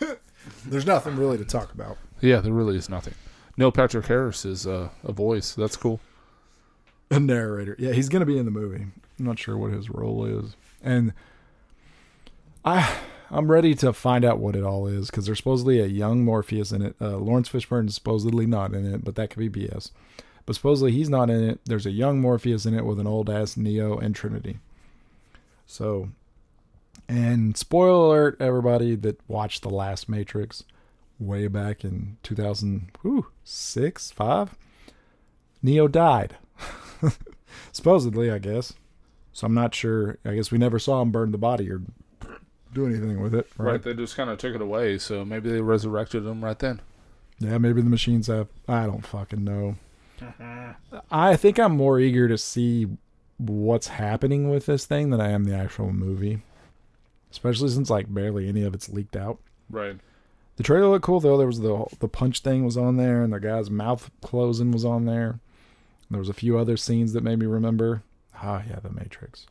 There's nothing really to talk about. Yeah, there really is nothing. Neil Patrick Harris is uh, a voice. That's cool. A narrator. Yeah, he's going to be in the movie. I'm not sure what his role is. And I I'm ready to find out what it all is cuz there's supposedly a young Morpheus in it. Uh, Laurence Fishburne is supposedly not in it, but that could be BS. But supposedly he's not in it. There's a young Morpheus in it with an old ass Neo and Trinity. So and spoiler alert everybody that watched the last Matrix way back in 2006, 5 Neo died. Supposedly, I guess. So I'm not sure. I guess we never saw him burn the body or do anything with it. Right. Right. They just kind of took it away, so maybe they resurrected him right then. Yeah, maybe the machines have. I don't fucking know. I think I'm more eager to see what's happening with this thing than I am the actual movie. Especially since like barely any of it's leaked out. Right. The trailer looked cool though. There was the the punch thing was on there, and the guy's mouth closing was on there. There was a few other scenes that made me remember. Ah, yeah, the Matrix.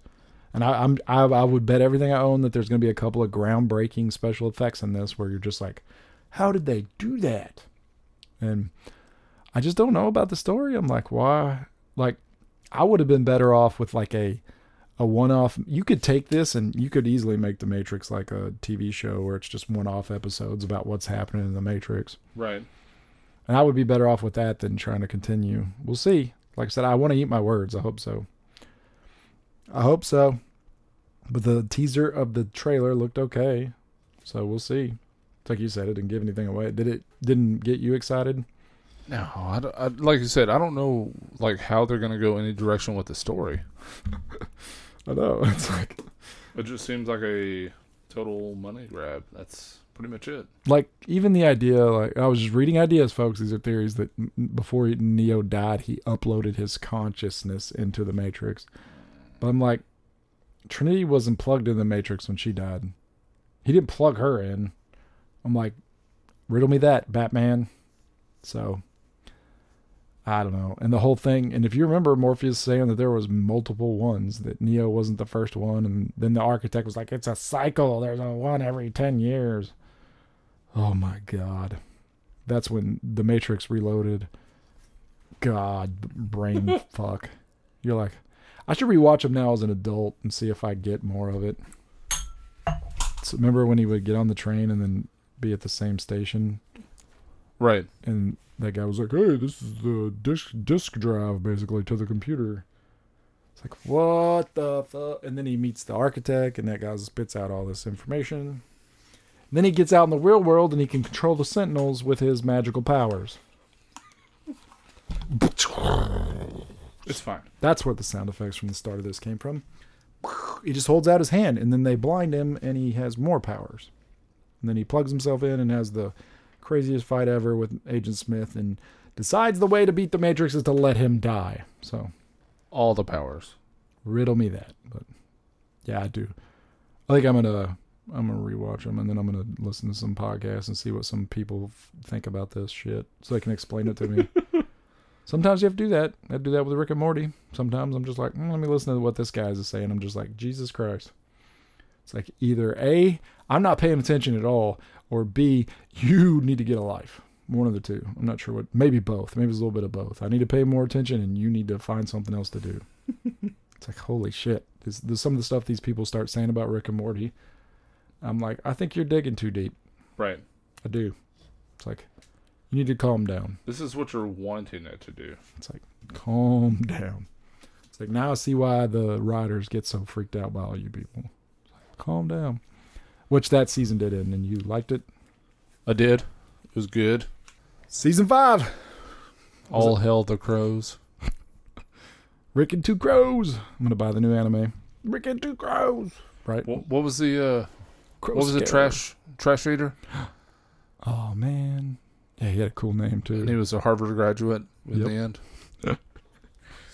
And I, I'm I, I would bet everything I own that there's going to be a couple of groundbreaking special effects in this where you're just like, how did they do that? And I just don't know about the story. I'm like, why? Like, I would have been better off with like a a one-off. You could take this and you could easily make the Matrix like a TV show where it's just one-off episodes about what's happening in the Matrix. Right. And I would be better off with that than trying to continue. We'll see. Like I said, I want to eat my words. I hope so. I hope so. But the teaser of the trailer looked okay. So we'll see. It's like you said, it didn't give anything away. Did it didn't get you excited? No, I, don't- I, like you said, I don't know like how they're gonna go any direction with the story. I know. It's like It just seems like a total money grab. That's pretty much it. like even the idea like I was just reading ideas folks these are theories that before Neo died he uploaded his consciousness into the matrix but I'm like Trinity wasn't plugged in the matrix when she died he didn't plug her in I'm like riddle me that Batman so I don't know and the whole thing and if you remember Morpheus saying that there was multiple ones that Neo wasn't the first one and then the architect was like it's a cycle there's a one every 10 years Oh my god. That's when The Matrix Reloaded. God, brain fuck. You're like, I should rewatch them now as an adult and see if I get more of it. So remember when he would get on the train and then be at the same station, Right. and that guy was like, "Hey, this is the disk disk drive basically to the computer." It's like, what the fuck? And then he meets the architect, and that guy spits out all this information. then he gets out in the real world, and he can control the Sentinels with his magical powers. It's fine. That's where the sound effects from the start of this came from. He just holds out his hand, and then they blind him, and he has more powers. And then he plugs himself in and has the craziest fight ever with Agent Smith, and decides the way to beat the Matrix is to let him die. So All the powers. riddle me that. But yeah, I do. I think I'm gonna I'm gonna rewatch them, and then I'm gonna listen to some podcasts and see what some people f- think about this shit, so they can explain it to me. Sometimes you have to do that. I do that with Rick and Morty. Sometimes I'm just like, mm, let me listen to what this guy's is saying. I'm just like, Jesus Christ. It's like either A, I'm not paying attention at all, or B, you need to get a life. One of the two. I'm not sure what. Maybe both. Maybe it's a little bit of both. I need to pay more attention, and you need to find something else to do. it's like holy shit. This, this, some of the stuff these people start saying about Rick and Morty. I'm like, I think you're digging too deep. Right. I do. It's like you need to calm down. This is what you're wanting it to do. It's like calm down. It's like now I see why the writers get so freaked out by all you people. Like, calm down. Which that season did end, and you liked it. I did. It was good. Season five. All hell the crows. Rick and Two Crows. I'm gonna buy the new anime. Rick and Two Crows. Right. What, what was the uh, Crow what was the trash trash reader? Oh man. Yeah, he had a cool name too. And he was a Harvard graduate in Yep. the end.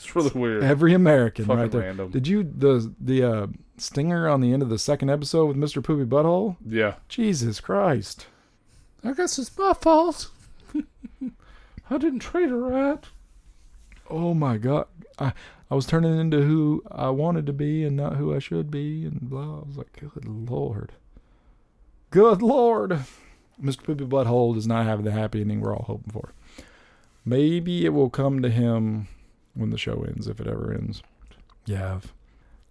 It's really weird. Every American Fucking right there. random. Did you the the uh, stinger on the end of the second episode with Mr. Poopy Butthole? yeah. Jesus Christ. I guess it's my fault. I didn't treat her right. Oh my god. I I was turning into who I wanted to be and not who I should be and blah. I was like, good lord. Good lord. Mr. Poopy Butthole does not have the happy ending we're all hoping for. Maybe it will come to him when the show ends, if it ever ends. Yeah. I've-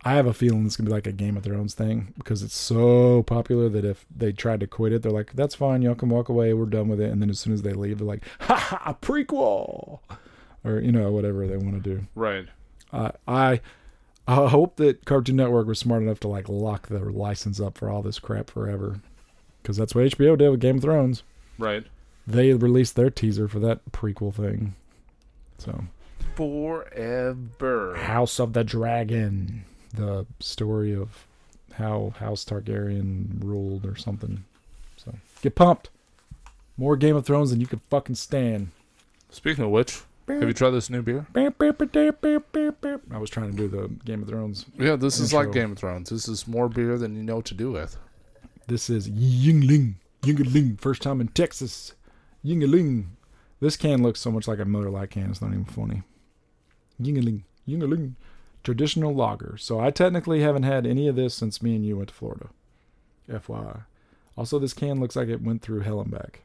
I have a feeling it's gonna be like a Game of Thrones thing because it's so popular that if they tried to quit it, they're like, "That's fine, y'all can walk away, we're done with it." And then as soon as they leave, they're like, "Ha ha, prequel," or you know whatever they want to do. Right. I I I hope that Cartoon Network was smart enough to like lock their license up for all this crap forever, because that's what HBO did with Game of Thrones. Right. They released their teaser for that prequel thing. So Forever. House of the Dragon, the story of how House Targaryen ruled or something. So get pumped. More Game of Thrones than you could fucking stand. Speaking of which, have you tried this new beer? I was trying to do the Game of Thrones. Yeah, this is like Game of Thrones. This is more beer than you know what to do with. This is Yuengling. Yuengling. First time in Texas. Yuengling. This can looks so much like a Miller Lite can. It's not even funny. Yuengling. Yuengling. Traditional lager. So I technically haven't had any of this since me and you went to Florida. FYI. Also, this can looks like it went through hell and back.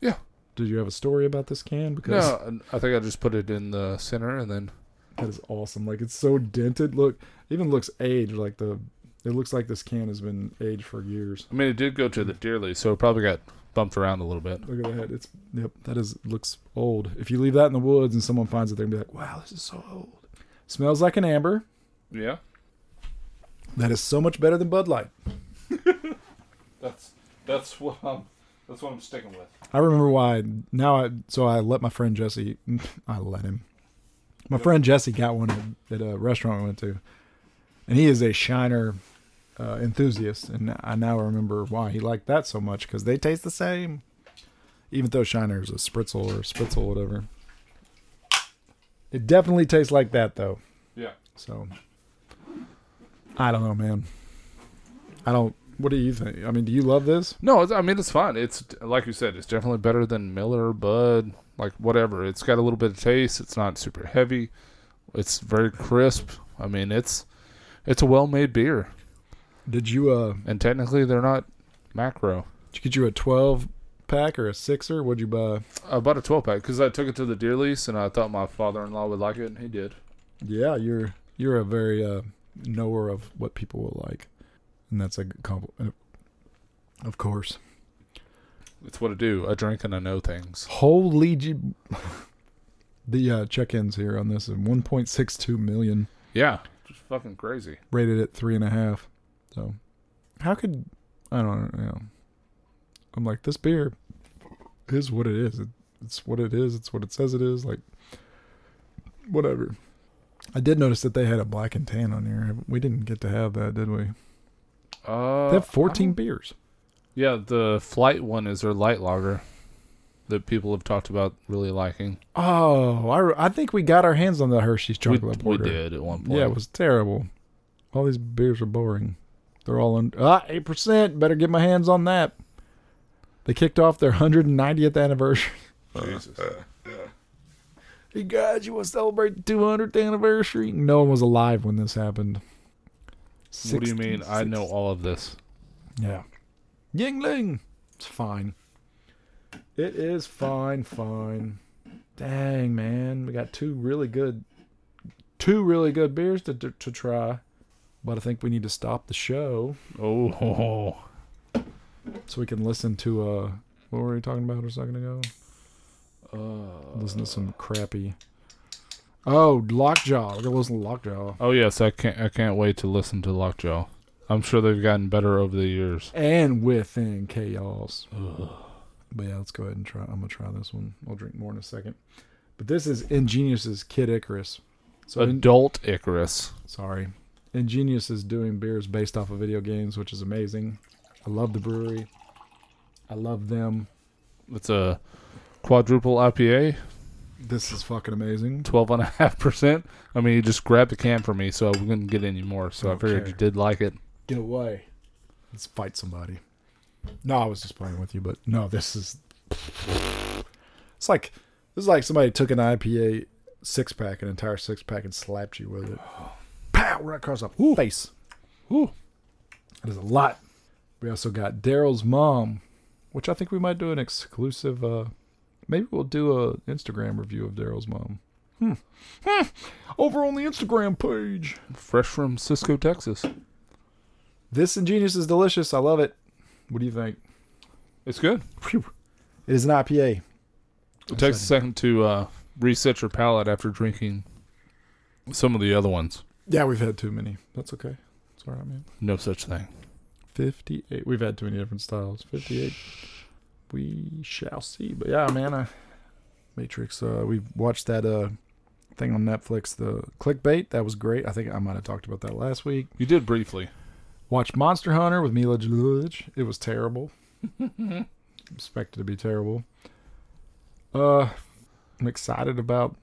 Yeah. Did you have a story about this can? Because No, I think I just put it in the center and then that is awesome. Like it's so dented. Look, it even looks aged. Like the, it looks like this can has been aged for years. I mean it did go to the dearly, so it probably got bumped around a little bit. Look at that. It's yep. That is looks old. If you leave that in the woods and someone finds it, they're gonna be like, "Wow, this is so old." Smells like an amber. Yeah. That is so much better than Bud Light. That's that's what I'm that's what I'm sticking with. I remember why. Now, I so I let my friend Jesse. I let him. My Yep. friend Jesse got one at, at a restaurant we went to, and he is a Shiner uh, enthusiast, and I now remember why he liked that so much because they taste the same. Even though Shiner is a Spritzel or Spritzel, whatever. It definitely tastes like that though. Yeah. So I don't know, man. I don't. What do you think? I mean, do you love this? No, it's- I mean it's fine. It's like you said, it's definitely better than Miller, Bud, like whatever. It's got a little bit of taste. It's not super heavy. It's very crisp. I mean it's it's a well-made beer, Did you uh? and technically they're not macro. Did you get you a twelve pack or a sixer? What'd you buy? I bought a 12 pack because I took it to the deer lease and I thought my father-in-law would like it, and he did. Yeah, you're you're a very uh knower of what people will like, and that's a good compliment. Of course. It's what I do. I drink and I know things. Holy G- the uh, check-ins here on this is 1.62 million, Yeah, just fucking crazy. rated at three and a half. So, how could I don't know? I'm like this beer is what it is. It, it's what it is. It's what it says it is. Like whatever. I did notice that they had a black and tan on here. We didn't get to have that, did we? Uh, They have 14 don't- beers. Yeah, the flight one is their light lager that people have talked about really liking. Oh, I, I think we got our hands on the Hershey's We, chocolate we porter. did at one point. Yeah, it was terrible. All these beers are boring. They're all on ah eight percent. Better get my hands on that. They kicked off their 190th anniversary. Jesus. Hey guys, you want to celebrate the 200th anniversary? No one was alive when this happened. What do you mean? I know all of this. Yeah. Yuengling. It's fine. It is fine, fine. Dang, man. We got two really good two really good beers to to, to try. But I think we need to stop the show Oh, so we can listen to uh what were we talking about a second ago? uh, Listen to some crappy Oh, Lockjaw. We're gonna listen to Lockjaw. oh yes, I can't. I can't wait to listen to Lockjaw. I'm sure they've gotten better over the years. And within chaos. But yeah, let's go ahead and try. I'm gonna try this one. I'll drink more in a second. But this is Ingenious's Kid Icarus. So in- Adult Icarus. sorry, Ingenious is doing beers based off of video games, which is amazing. I love the brewery. I love them. It's a quadruple IPA, This is fucking amazing. twelve and a half percent. I mean, you just grabbed the can for me, so we couldn't get any more. So I figured Okay. you did like it. Get away. Let's fight somebody. No, I was just playing with you, but no, this is. It's like this is like somebody took an IPA six pack, an entire six pack, and slapped you with it. Pow! Right across the face. Ooh. That is a lot. We also got Daryl's mom, which I think we might do an exclusive. uh Maybe we'll do a Instagram review of Daryl's mom. Hmm. Hmm. Over on the Instagram page. Fresh from Cisco, Texas. This ingenious is delicious. I love it. What do you think? It's good. It is an IPA. It takes a second to uh, reset your palate after drinking some of the other ones. Yeah, we've had too many. That's okay. It's all right, man. No such thing. 58. We've had too many different styles. 58. We shall see. But yeah, man, I, Matrix, uh, we watched that uh, thing on Netflix, the clickbait. That was great. I think I might have talked about that last week. You did briefly. Watched Monster Hunter with Milla Jovovich. It was terrible. Expected to be terrible. Uh, I'm excited about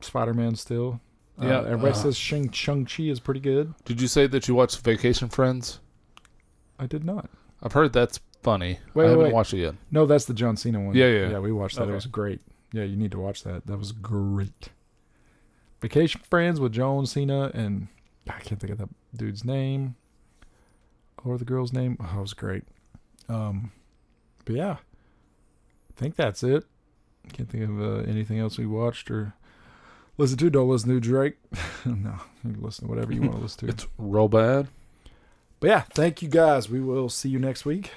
Spider-Man still. Uh, Yeah, everybody uh, says Shang Shang Chi is pretty good. Did you say that you watched Vacation Friends? I did not. I've heard that's funny. Wait, I wait, haven't wait. watched it yet. No, that's the John Cena one. Yeah, yeah. yeah. We watched that. Okay. It was great. Yeah, you need to watch that. That was great. Vacation Friends with John Cena and I can't think of that dude's name or the girl's name. Oh, it was great. Um, but yeah, I think that's it. Can't think of uh, anything else we watched or listen to. Don't listen to Drake. no, you listen to whatever you want to listen to. It's real bad. But yeah, thank you guys. We will see you next week.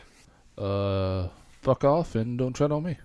Uh, fuck off and don't tread on me.